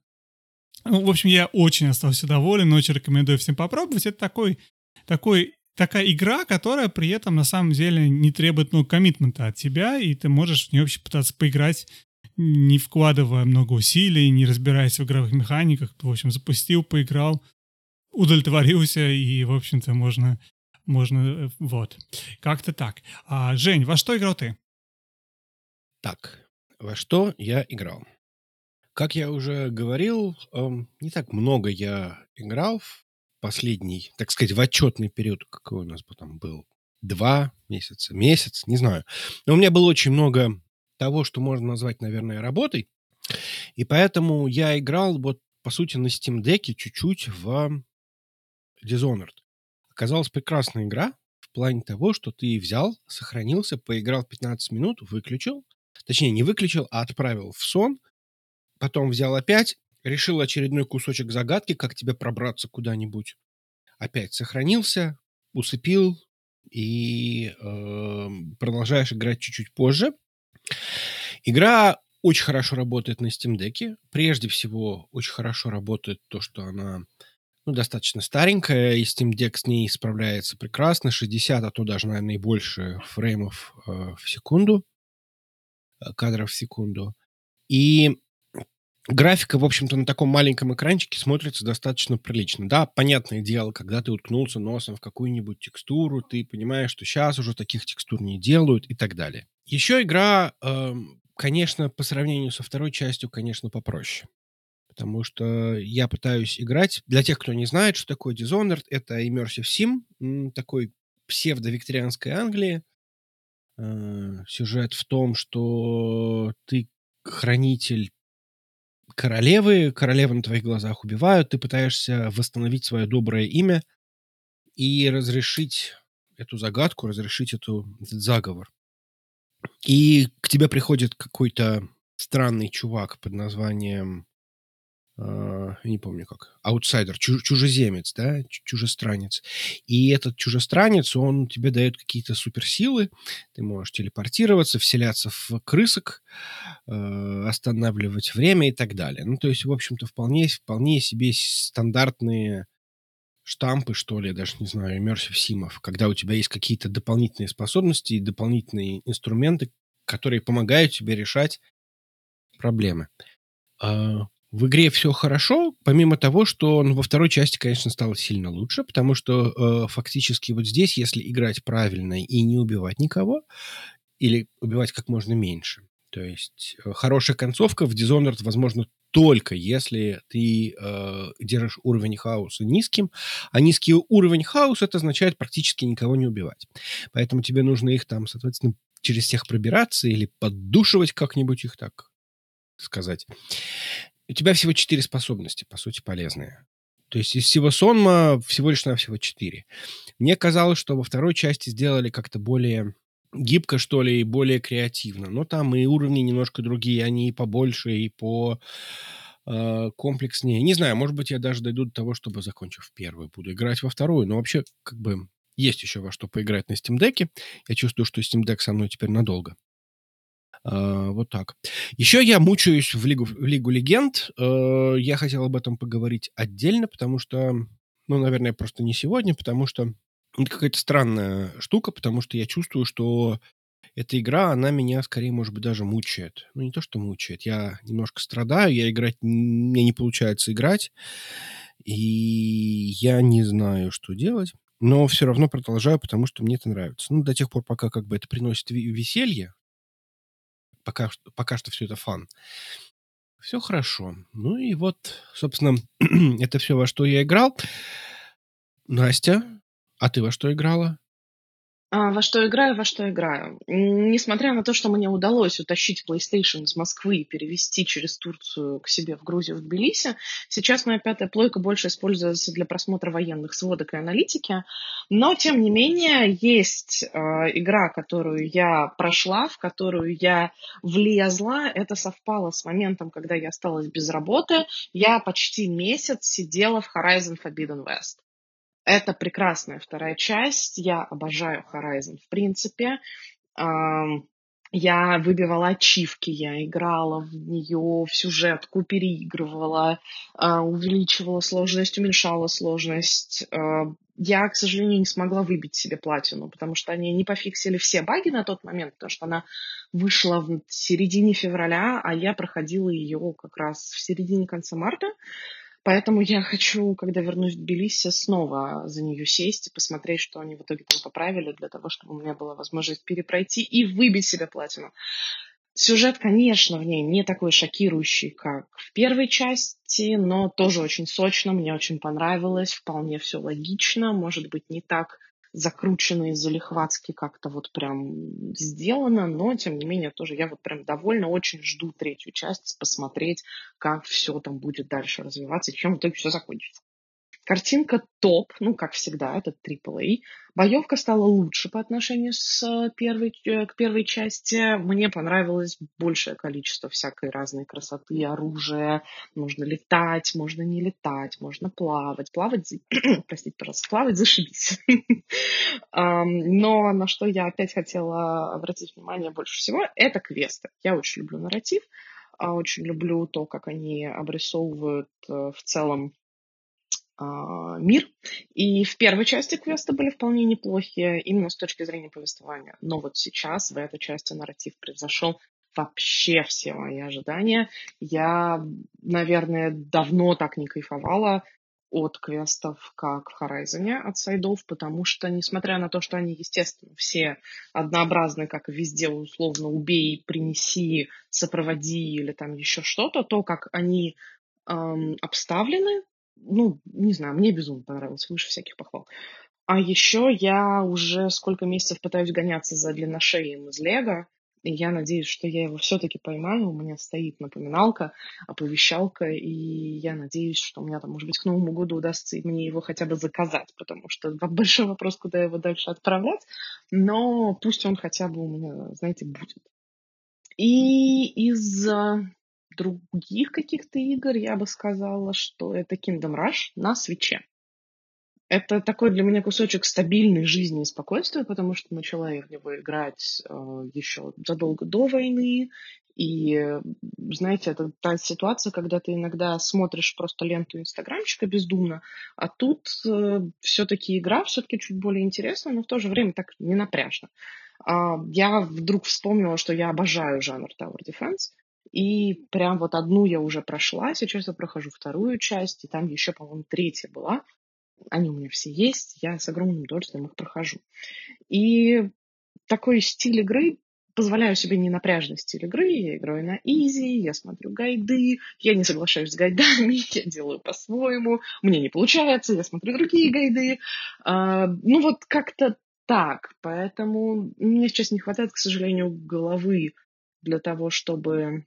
Speaker 3: Ну, в общем, я очень остался доволен, очень рекомендую всем попробовать. Это такой, такой такая игра, которая при этом на самом деле не требует ну, коммитмента от тебя, и ты можешь в нее вообще пытаться поиграть, не вкладывая много усилий, не разбираясь в игровых механиках. В общем, запустил, поиграл, удовлетворился, и, в общем-то, можно, можно, э, вот. Как-то так. А, Жень, во что играл ты?
Speaker 1: Так, во что я играл? Как я уже говорил, эм, не так много я играл в последний, так сказать, в отчетный период, какой у нас потом был, два месяца, месяц, не знаю. Но у меня было очень много того, что можно назвать, наверное, работой. И поэтому я играл вот, по сути, на Steam Deck чуть-чуть в Dishonored. Оказалась прекрасная игра в плане того, что ты взял, сохранился, поиграл 15 минут, выключил. Точнее, не выключил, а отправил в сон. Потом взял опять, решил очередной кусочек загадки, как тебе пробраться куда-нибудь. Опять сохранился, усыпил и э, продолжаешь играть чуть-чуть позже. Игра очень хорошо работает на Steam Deck. Прежде всего, очень хорошо работает то, что она ну, достаточно старенькая, и Steam Deck с ней справляется прекрасно. 60, а то даже, наверное, и больше фреймов э, в секунду, э, кадров в секунду. И графика, в общем-то, на таком маленьком экранчике смотрится достаточно прилично. Да, понятное дело, когда ты уткнулся носом в какую-нибудь текстуру, ты понимаешь, что сейчас уже таких текстур не делают и так далее. Еще игра, э, конечно, по сравнению со второй частью, конечно, попроще. Потому что я пытаюсь играть... Для тех, кто не знает, что такое Dishonored, это Immersive Sim, такой псевдо-викторианской Англии. Э, сюжет в том, что ты хранитель королевы, королевы на твоих глазах убивают, ты пытаешься восстановить свое доброе имя и разрешить эту загадку, разрешить эту, этот заговор. И к тебе приходит какой-то странный чувак под названием я не помню как, аутсайдер, чужеземец, да, чужестранец. И этот чужестранец, он тебе дает какие-то суперсилы, ты можешь телепортироваться, вселяться в крысок, э, останавливать время и так далее. Ну, то есть, в общем-то, вполне, вполне себе стандартные штампы, что ли, даже не знаю, immersive симов, когда у тебя есть какие-то дополнительные способности и дополнительные инструменты, которые помогают тебе решать проблемы. В игре все хорошо, помимо того, что ну, во второй части, конечно, стало сильно лучше, потому что э, фактически вот здесь, если играть правильно и не убивать никого, или убивать как можно меньше, то есть э, хорошая концовка в Dishonored возможно только если ты э, держишь уровень хаоса низким, а низкий уровень хаоса это означает практически никого не убивать. Поэтому тебе нужно их там, соответственно, через всех пробираться или поддушивать как-нибудь их так сказать. У тебя всего четыре способности, по сути, полезные. То есть из всего сонма всего лишь навсего четыре. Мне казалось, что во второй части сделали как-то более гибко, что ли, и более креативно. Но там и уровни немножко другие, они и побольше, и по э, комплекснее. Не знаю, может быть, я даже дойду до того, чтобы, закончив первую, буду играть во вторую. Но вообще, как бы, есть еще во что поиграть на Steam Deck. Я чувствую, что Steam Deck со мной теперь надолго. Uh, вот так. Еще я мучаюсь в Лигу, в Лигу Легенд. Uh, я хотел об этом поговорить отдельно, потому что, ну, наверное, просто не сегодня, потому что это какая-то странная штука, потому что я чувствую, что эта игра, она меня скорее, может быть, даже мучает. Ну, не то, что мучает. Я немножко страдаю, я играть... Мне не получается играть. И я не знаю, что делать. Но все равно продолжаю, потому что мне это нравится. Ну, до тех пор, пока как бы это приносит веселье, пока, пока что все это фан. Все хорошо. Ну и вот, собственно, это все, во что я играл. Настя, а ты во что играла?
Speaker 2: А, во что играю, во что играю. Несмотря на то, что мне удалось утащить PlayStation из Москвы и перевести через Турцию к себе в Грузию, в Тбилиси, сейчас моя пятая плойка больше используется для просмотра военных сводок и аналитики. Но, тем не менее, есть э, игра, которую я прошла, в которую я влезла. Это совпало с моментом, когда я осталась без работы. Я почти месяц сидела в Horizon Forbidden West. Это прекрасная вторая часть. Я обожаю Horizon в принципе. Я выбивала ачивки, я играла в нее, в сюжетку переигрывала, а, увеличивала сложность, уменьшала сложность. А, я, к сожалению, не смогла выбить себе платину, потому что они не пофиксили все баги на тот момент, потому что она вышла в середине февраля, а я проходила ее как раз в середине-конце марта. Поэтому я хочу, когда вернусь в Тбилиси, снова за нее сесть и посмотреть, что они в итоге там поправили, для того, чтобы у меня была возможность перепройти и выбить себе платину. Сюжет, конечно, в ней не такой шокирующий, как в первой части, но тоже очень сочно, мне очень понравилось, вполне все логично, может быть, не так закручено и залихватски как-то вот прям сделано, но тем не менее тоже я вот прям довольна, очень жду третью часть, посмотреть, как все там будет дальше развиваться, чем в итоге все закончится. Картинка топ, ну, как всегда, это AAA. Боевка стала лучше по отношению с э, первой, э, к первой части. Мне понравилось большее количество всякой разной красоты, оружия. Можно летать, можно не летать, можно плавать. Плавать, простите, пожалуйста, плавать зашибись. Но на что я опять хотела обратить внимание больше всего, это квесты. Я очень люблю нарратив, а очень люблю то, как они обрисовывают э, в целом мир. И в первой части квесты были вполне неплохие именно с точки зрения повествования. Но вот сейчас в этой части нарратив превзошел вообще все мои ожидания. Я, наверное, давно так не кайфовала от квестов, как в Horizon, от сайдов, потому что, несмотря на то, что они, естественно, все однообразны, как везде, условно, убей, принеси, сопроводи или там еще что-то, то, как они эм, обставлены, ну, не знаю, мне безумно понравилось, выше всяких похвал. А еще я уже сколько месяцев пытаюсь гоняться за длинношеем из Лего, и я надеюсь, что я его все-таки поймаю. У меня стоит напоминалка, оповещалка, и я надеюсь, что у меня там, может быть, к Новому году удастся мне его хотя бы заказать, потому что большой вопрос, куда его дальше отправлять, но пусть он хотя бы у меня, знаете, будет. И из других каких-то игр я бы сказала, что это Kingdom Rush на свече. Это такой для меня кусочек стабильной жизни и спокойствия, потому что начала я в него играть э, еще задолго до войны. И, знаете, это та ситуация, когда ты иногда смотришь просто ленту инстаграмчика бездумно, а тут э, все-таки игра все-таки чуть более интересная, но в то же время так не напряжно. Э, я вдруг вспомнила, что я обожаю жанр Tower Defense. И прям вот одну я уже прошла, сейчас я прохожу вторую часть, и там еще, по-моему, третья была. Они у меня все есть, я с огромным удовольствием их прохожу. И такой стиль игры позволяю себе не напряжный стиль игры. Я играю на изи, я смотрю гайды, я не соглашаюсь с гайдами, я делаю по-своему, мне не получается, я смотрю другие гайды. А, ну вот как-то так. Поэтому мне сейчас не хватает, к сожалению, головы для того, чтобы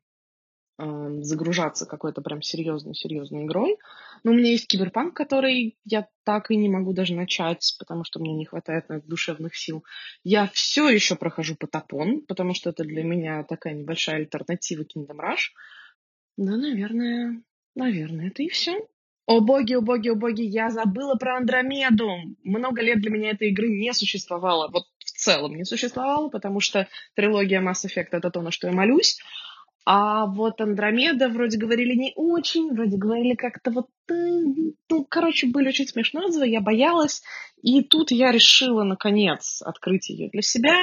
Speaker 2: загружаться какой-то прям серьезной-серьезной игрой. Но у меня есть киберпанк, который я так и не могу даже начать, потому что мне не хватает на душевных сил. Я все еще прохожу Потапон, потому что это для меня такая небольшая альтернатива Kingdom Rush. Да, наверное, наверное, это и все. О боги, о боги, о боги, я забыла про Андромеду. Много лет для меня этой игры не существовало. Вот в целом не существовало, потому что трилогия Mass Effect — это то, на что я молюсь. А вот Андромеда вроде говорили не очень, вроде говорили как-то вот, э, ну, короче, были очень смешные отзывы, я боялась. И тут я решила, наконец, открыть ее для себя.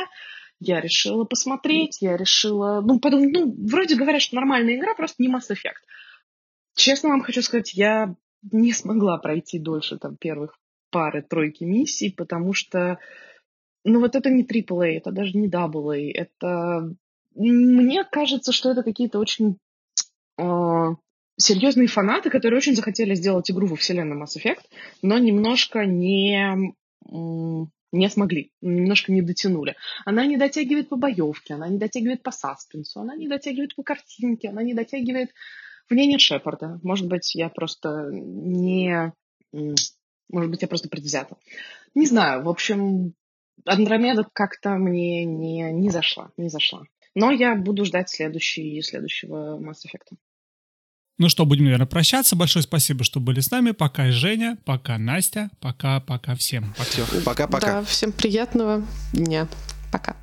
Speaker 2: Я решила посмотреть, я решила... Ну, потом, ну, вроде говорят, что нормальная игра, просто не Mass Effect. Честно вам хочу сказать, я не смогла пройти дольше там первых пары-тройки миссий, потому что, ну, вот это не AAA, это даже не AA, это... Мне кажется, что это какие-то очень э, серьезные фанаты, которые очень захотели сделать игру во вселенной Mass Effect, но немножко не, не смогли, немножко не дотянули. Она не дотягивает по боевке, она не дотягивает по саспенсу, она не дотягивает по картинке, она не дотягивает... В ней нет Шепарда. Может быть, я просто не... Может быть, я просто предвзята. Не знаю. В общем, Андромеда как-то мне не, не зашла. Не зашла. Но я буду ждать следующий, следующего Mass Effect.
Speaker 3: Ну что, будем, наверное, прощаться. Большое спасибо, что были с нами. Пока, Женя. Пока, Настя. Пока-пока всем.
Speaker 4: Пока. Пока-пока.
Speaker 5: Да, всем приятного дня. Пока.